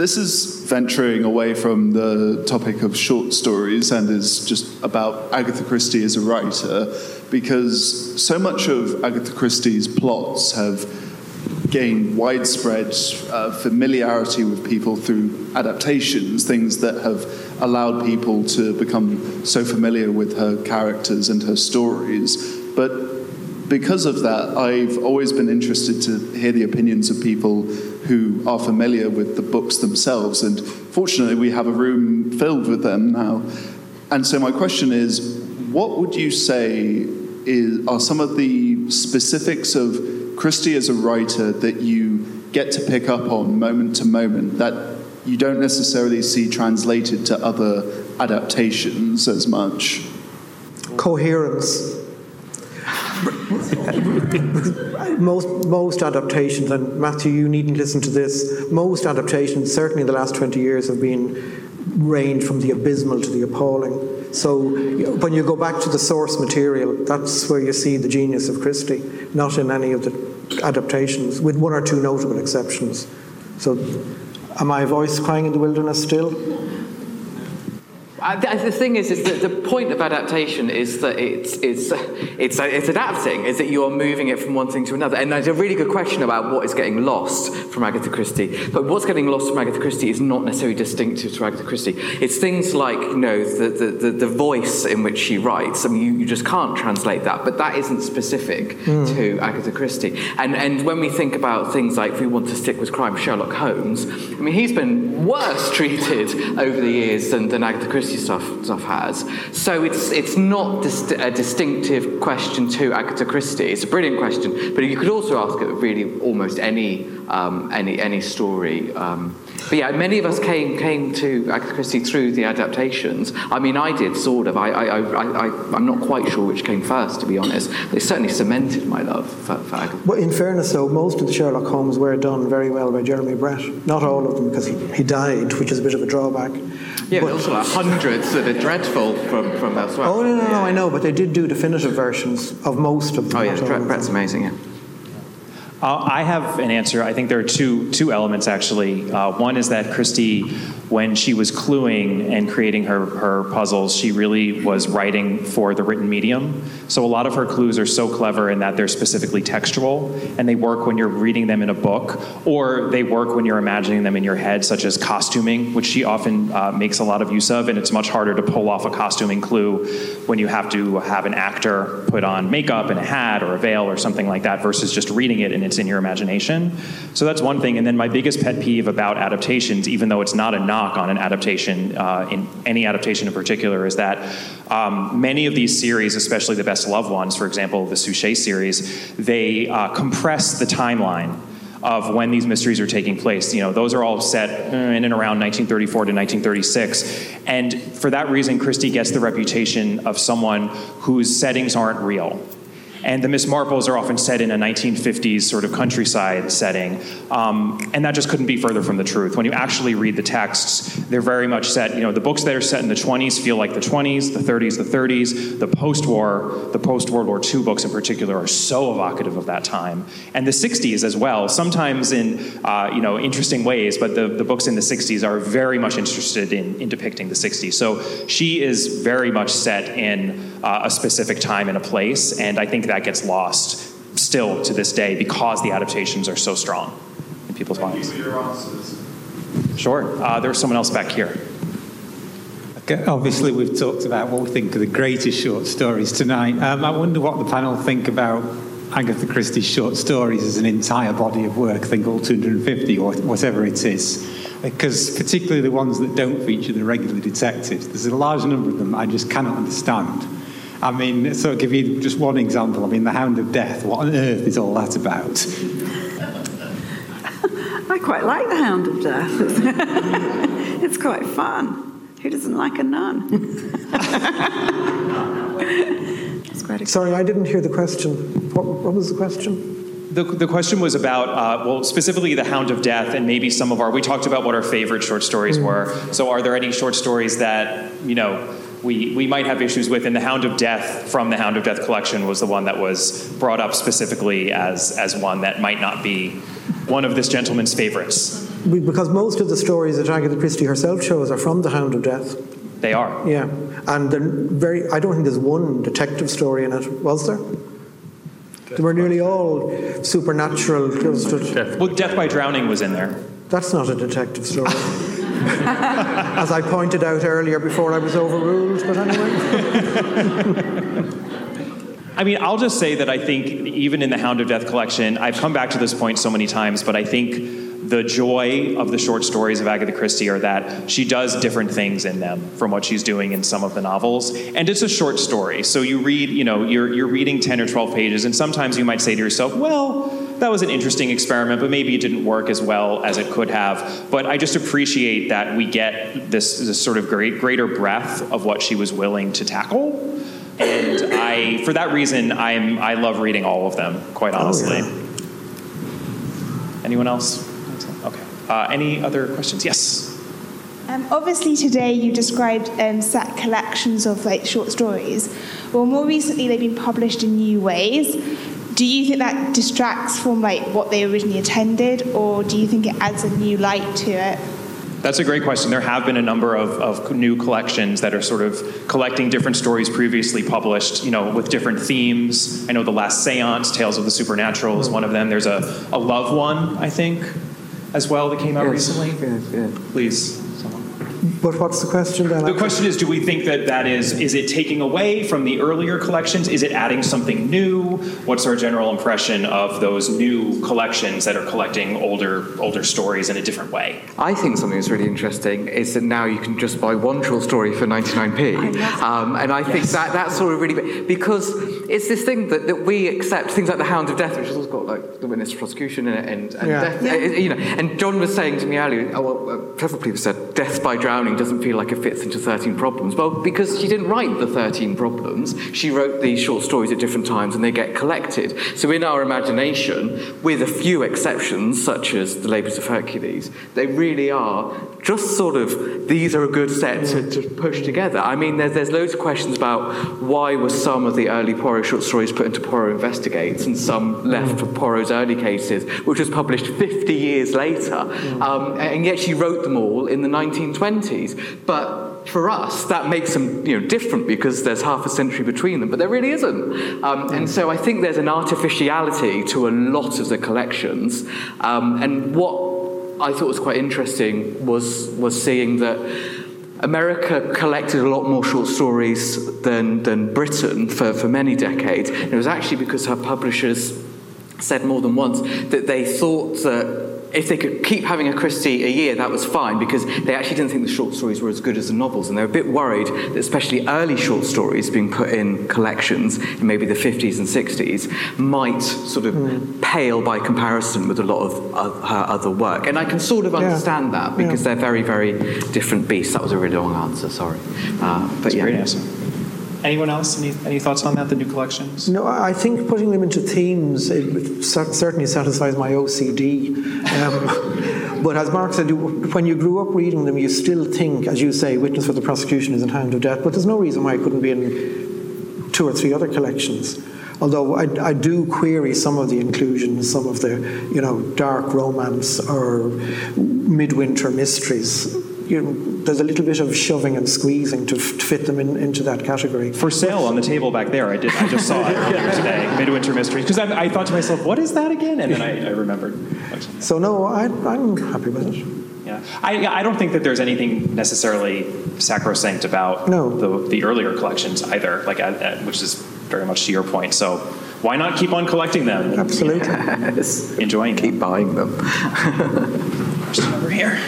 this is venturing away from the topic of short stories and is just about Agatha Christie as a writer because so much of Agatha Christie's plots have gained widespread uh, familiarity with people through adaptations, things that have allowed people to become so familiar with her characters and her stories. But because of that, I've always been interested to hear the opinions of people who are familiar with the books themselves. And fortunately, we have a room filled with them now. And so, my question is what would you say is, are some of the specifics of Christie as a writer that you get to pick up on moment to moment that you don't necessarily see translated to other adaptations as much? Coherence. most most adaptations, and Matthew, you needn't listen to this. Most adaptations, certainly in the last twenty years, have been range from the abysmal to the appalling. So when you go back to the source material, that's where you see the genius of Christie, not in any of the adaptations, with one or two notable exceptions. So, am my voice crying in the wilderness still? The, the thing is, is that the point of adaptation is that it's, it's, it's, it's adapting, is that you are moving it from one thing to another. And there's a really good question about what is getting lost from Agatha Christie. But what's getting lost from Agatha Christie is not necessarily distinctive to Agatha Christie. It's things like, you know, the, the, the, the voice in which she writes. I mean, you, you just can't translate that, but that isn't specific Mm. to Agatha Christie. And, and when we think about things like, if we want to stick with crime, Sherlock Holmes, I mean, he's been worse treated over the years than, than Agatha Christie stuff, stuff has. So it's, it's not dist- a distinctive question to Agatha Christie. It's a brilliant question, but you could also ask it really almost any, um, any, any story. Um, but yeah, many of us came, came to Agatha Christie through the adaptations. I mean, I did, sort of. I, I, I, I, I'm not quite sure which came first, to be honest. They certainly cemented my love for, for Agatha. Well, in fairness, though, most of the Sherlock Holmes were done very well by Jeremy Brett. Not all of them, because he, he died, which is a bit of a drawback. Yeah, but also like hundreds that are dreadful from, from elsewhere. Oh, no, no, no, I know, but they did do definitive versions of most of them. Oh, yeah, not Brett, Brett's amazing, yeah. Uh, I have an answer. I think there are two two elements actually. Uh, one is that Christie, when she was cluing and creating her her puzzles, she really was writing for the written medium. So a lot of her clues are so clever in that they're specifically textual and they work when you're reading them in a book, or they work when you're imagining them in your head, such as costuming, which she often uh, makes a lot of use of. And it's much harder to pull off a costuming clue when you have to have an actor put on makeup and a hat or a veil or something like that versus just reading it and it's in your imagination. So that's one thing. And then my biggest pet peeve about adaptations, even though it's not a knock on an adaptation, uh, in any adaptation in particular, is that um, many of these series, especially the best loved ones, for example, the Suchet series, they uh, compress the timeline of when these mysteries are taking place. You know, those are all set in and around 1934 to 1936. And for that reason, Christie gets the reputation of someone whose settings aren't real. And the Miss Marples are often set in a 1950s sort of countryside setting. Um, and that just couldn't be further from the truth. When you actually read the texts, they're very much set, you know, the books that are set in the 20s feel like the 20s, the 30s, the 30s. The post war, the post World War II books in particular are so evocative of that time. And the 60s as well, sometimes in, uh, you know, interesting ways, but the, the books in the 60s are very much interested in, in depicting the 60s. So she is very much set in uh, a specific time and a place, and I think that gets lost still to this day because the adaptations are so strong in people's minds. Sure. Uh, was someone else back here. Okay, Obviously, we've talked about what we think are the greatest short stories tonight. Um, I wonder what the panel think about Agatha Christie's short stories as an entire body of work. I think all 250 or whatever it is. Because particularly the ones that don't feature the regular detectives, there's a large number of them I just cannot understand. I mean, so I'll give you just one example. I mean, The Hound of Death. What on earth is all that about? I quite like the Hound of Death. it's quite fun. Who doesn't like a nun? it's quite a Sorry, I didn't hear the question. What, what was the question? The, the question was about, uh, well, specifically the Hound of Death, and maybe some of our. We talked about what our favorite short stories were. So, are there any short stories that you know we we might have issues with? And the Hound of Death from the Hound of Death collection was the one that was brought up specifically as as one that might not be one of this gentleman's favorites. Because most of the stories that Agatha Christie herself chose are from The Hound of Death. They are. Yeah, and they're very. I don't think there's one detective story in it. Was there? They were nearly all supernatural. Death. Well, Death by Drowning was in there. That's not a detective story. As I pointed out earlier before I was overruled, but anyway. I mean, I'll just say that I think even in the Hound of Death collection, I've come back to this point so many times, but I think the joy of the short stories of Agatha Christie are that she does different things in them from what she's doing in some of the novels. And it's a short story. So you read, you know, you're, you're reading 10 or 12 pages, and sometimes you might say to yourself, well, that was an interesting experiment, but maybe it didn't work as well as it could have. But I just appreciate that we get this, this sort of great, greater breadth of what she was willing to tackle. and I, for that reason, I'm I love reading all of them. Quite honestly. Anyone else? Okay. Uh, any other questions? Yes. Um, obviously, today you described um, set collections of like short stories. Well, more recently they've been published in new ways. Do you think that distracts from like what they originally intended, or do you think it adds a new light to it? That's a great question. There have been a number of, of new collections that are sort of collecting different stories previously published, you know, with different themes. I know The Last Seance, Tales of the Supernatural is one of them. There's a, a love one, I think, as well that came out Yes, recently. Please. But what's the question then? The question is, do we think that that is, is it taking away from the earlier collections? Is it adding something new? What's our general impression of those new collections that are collecting older, older stories in a different way? I think something that's really interesting is that now you can just buy one short story for 99p. Um, and I think that that's sort of really because it's this thing that, that we accept things like the Hound of Death, which has also got like the witness prosecution in it, and, and Yeah. death, uh, you know. And John was saying to me earlier, oh, well, uh, several people said death by drowning doesn't feel like it fits into 13 problems. Well, because she didn't write the 13 problems, she wrote these short stories at different times, and they get collected. So in our imagination, with a few exceptions, such as the Labours of Hercules, they really are just sort of these are a good set to, to push together. I mean, there's, there's loads of questions about why were some of the early Poirot short stories put into Poirot Investigates and some left for Poirot's early cases, which was published 50 years later. Um, and yet she wrote them all in the 1920s. But for us, that makes them you know, different because there's half a century between them, but there really isn't. Um, and so I think there's an artificiality to a lot of the collections. Um, and what I thought was quite interesting was, was seeing that America collected a lot more short stories than, than Britain for, for many decades. And it was actually because her publishers said more than once that they thought that if they could keep having a Christie a year, that was fine because they actually didn't think the short stories were as good as the novels. And they were a bit worried that especially early short stories being put in collections in maybe the 50s and 60s might sort of pale by comparison with a lot of uh, her other work. And I can sort of Yeah. understand that because Yeah. they're very, very different beasts. That was a really long answer, sorry. Uh, but yeah. great answer. Anyone else? Any, any thoughts on that, the new collections? No, I think putting them into themes it certainly satisfies my OCD. Um, but as Mark said, when you grew up reading them, you still think, as you say, Witness for the Prosecution is in Hound of Death, but there's no reason why it couldn't be in two or three other collections. Although I, I do query some of the inclusions, some of the, you know, dark romance or midwinter mysteries. You know, there's a little bit of shoving and squeezing to, f- to fit them in, into that category. For sale on the table back there. I did. I just saw it earlier today. Midwinter Mysteries. Because I, I thought to myself, what is that again? And then I, I remembered. So no, I, I'm happy with it. Yeah, I, I don't think that there's anything necessarily sacrosanct about the, the earlier collections either, like at, at- which is very much to your point. So why not keep on collecting them? Absolutely. Enjoying them. Keep buying them. Question over here.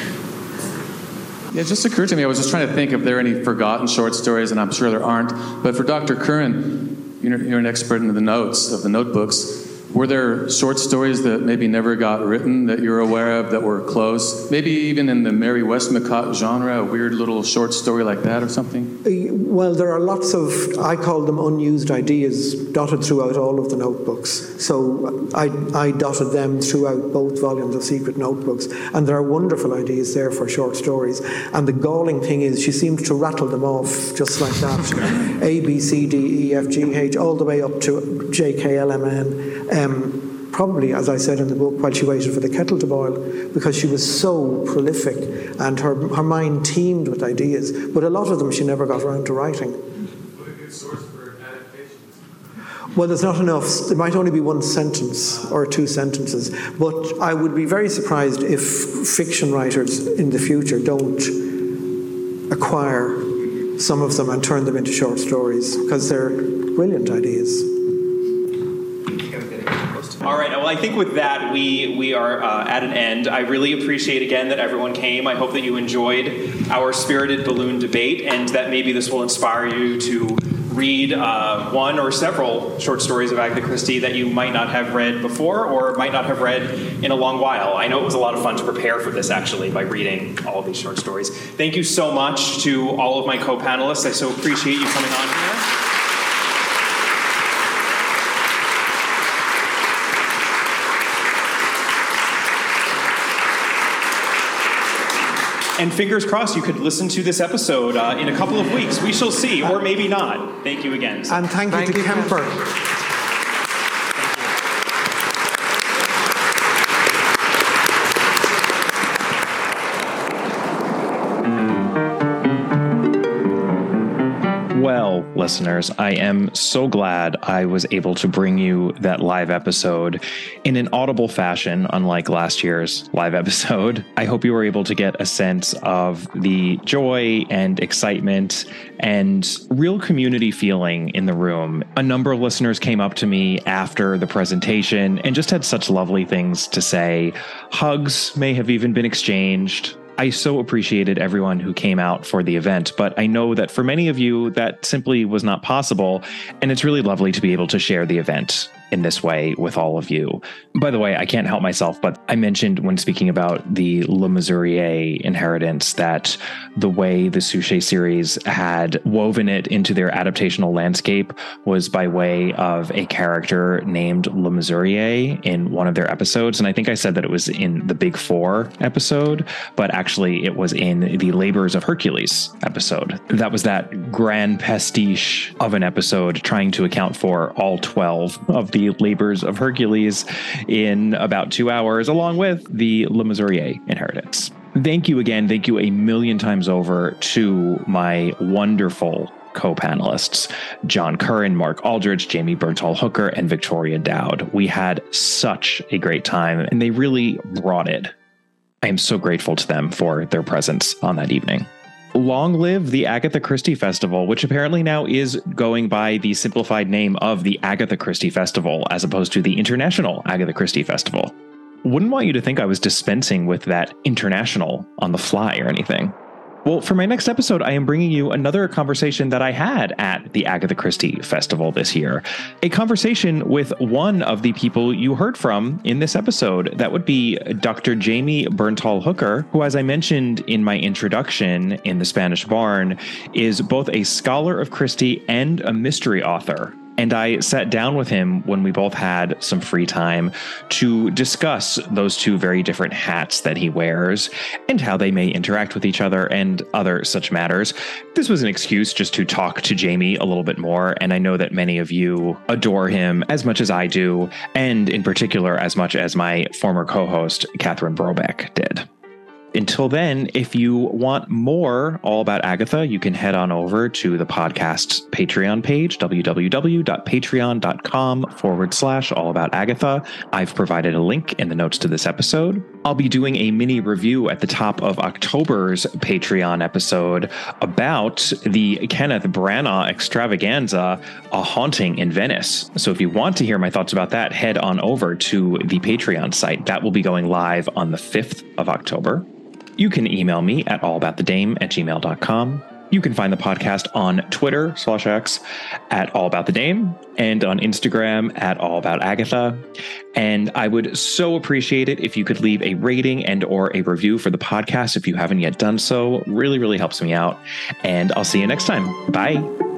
Yeah, it just occurred to me. I was just trying to think if there are any forgotten short stories, and I'm sure there aren't. But for Dr. Curran, you're, you're an expert in the notes of the notebooks. Were there short stories that maybe never got written that you're aware of that were close? Maybe even in the Mary Westmacott genre, a weird little short story like that or something? Well, there are lots of, I call them unused ideas, dotted throughout all of the notebooks. So I, I dotted them throughout both volumes of Secret Notebooks. And there are wonderful ideas there for short stories. And the galling thing is, she seemed to rattle them off just like that A, B, C, D, E, F, G, H, all the way up to J, K, L, M, N. Um, probably, as I said in the book, while she waited for the kettle to boil, because she was so prolific and her, her mind teemed with ideas. But a lot of them she never got around to writing. Well, there's not enough. There might only be one sentence or two sentences. But I would be very surprised if fiction writers in the future don't acquire some of them and turn them into short stories because they're brilliant ideas. All right. Well, I think with that, we we are uh, at an end. I really appreciate again that everyone came. I hope that you enjoyed our spirited balloon debate, and that maybe this will inspire you to read uh, one or several short stories of Agatha Christie that you might not have read before or might not have read in a long while. I know it was a lot of fun to prepare for this actually by reading all of these short stories. Thank you so much to all of my co-panelists. I so appreciate you coming on here. And fingers crossed, you could listen to this episode uh, in a couple of weeks. We shall see, or maybe not. Thank you again. And thank, you to Kemper. Well, listeners, I am so glad I was able to bring you that live episode in an audible fashion, unlike last year's live episode. I hope you were able to get a sense of the joy and excitement and real community feeling in the room. A number of listeners came up to me after the presentation and just had such lovely things to say. Hugs may have even been exchanged. I so appreciated everyone who came out for the event, but I know that for many of you, that simply was not possible. And it's really lovely to be able to share the event in this way with all of you. By the way, I can't help myself, but I mentioned when speaking about the Le Mesurier inheritance that the way the Suchet series had woven it into their adaptational landscape was by way of a character named Le Mesurier in one of their episodes. And I think I said that it was in the Big Four episode, but actually it was in the Labors of Hercules episode. That was that grand pastiche of an episode trying to account for all 12 of the labors of Hercules in about two hours, along with the Le inheritance. Thank you again. Thank you a million times over to my wonderful co panelists John Curran, Mark Aldridge, Jamie Bernthal Hooker, and Victoria Dowd. We had such a great time, and they really brought it. I am so grateful to them for their presence on that evening. Long live the Agatha Christie Festival, which apparently now is going by the simplified name of the Agatha Christie Festival as opposed to the International Agatha Christie Festival. Wouldn't want you to think I was dispensing with that international on the fly or anything. Well, for my next episode, I am bringing you another conversation that I had at the Agatha Christie Festival this year. A conversation with one of the people you heard from in this episode. That would be Dr. Jamie Bernthal Hooker, who, as I mentioned in my introduction in the Spanish Barn, is both a scholar of Christie and a mystery author. And I sat down with him when we both had some free time to discuss those two very different hats that he wears and how they may interact with each other and other such matters. This was an excuse just to talk to Jamie a little bit more. And I know that many of you adore him as much as I do, and in particular, as much as my former co host, Catherine Brobeck, did. Until then, if you want more all about Agatha, you can head on over to the podcast's Patreon page, www.patreon.com forward slash all about Agatha. I've provided a link in the notes to this episode. I'll be doing a mini review at the top of October's Patreon episode about the Kenneth Branagh extravaganza, A Haunting in Venice. So if you want to hear my thoughts about that, head on over to the Patreon site. That will be going live on the 5th of October. You can email me at allaboutthedame at gmail.com. You can find the podcast on Twitter slash X at All About the Dame and on Instagram at All About Agatha. And I would so appreciate it if you could leave a rating and or a review for the podcast if you haven't yet done so. Really, really helps me out. And I'll see you next time. Bye.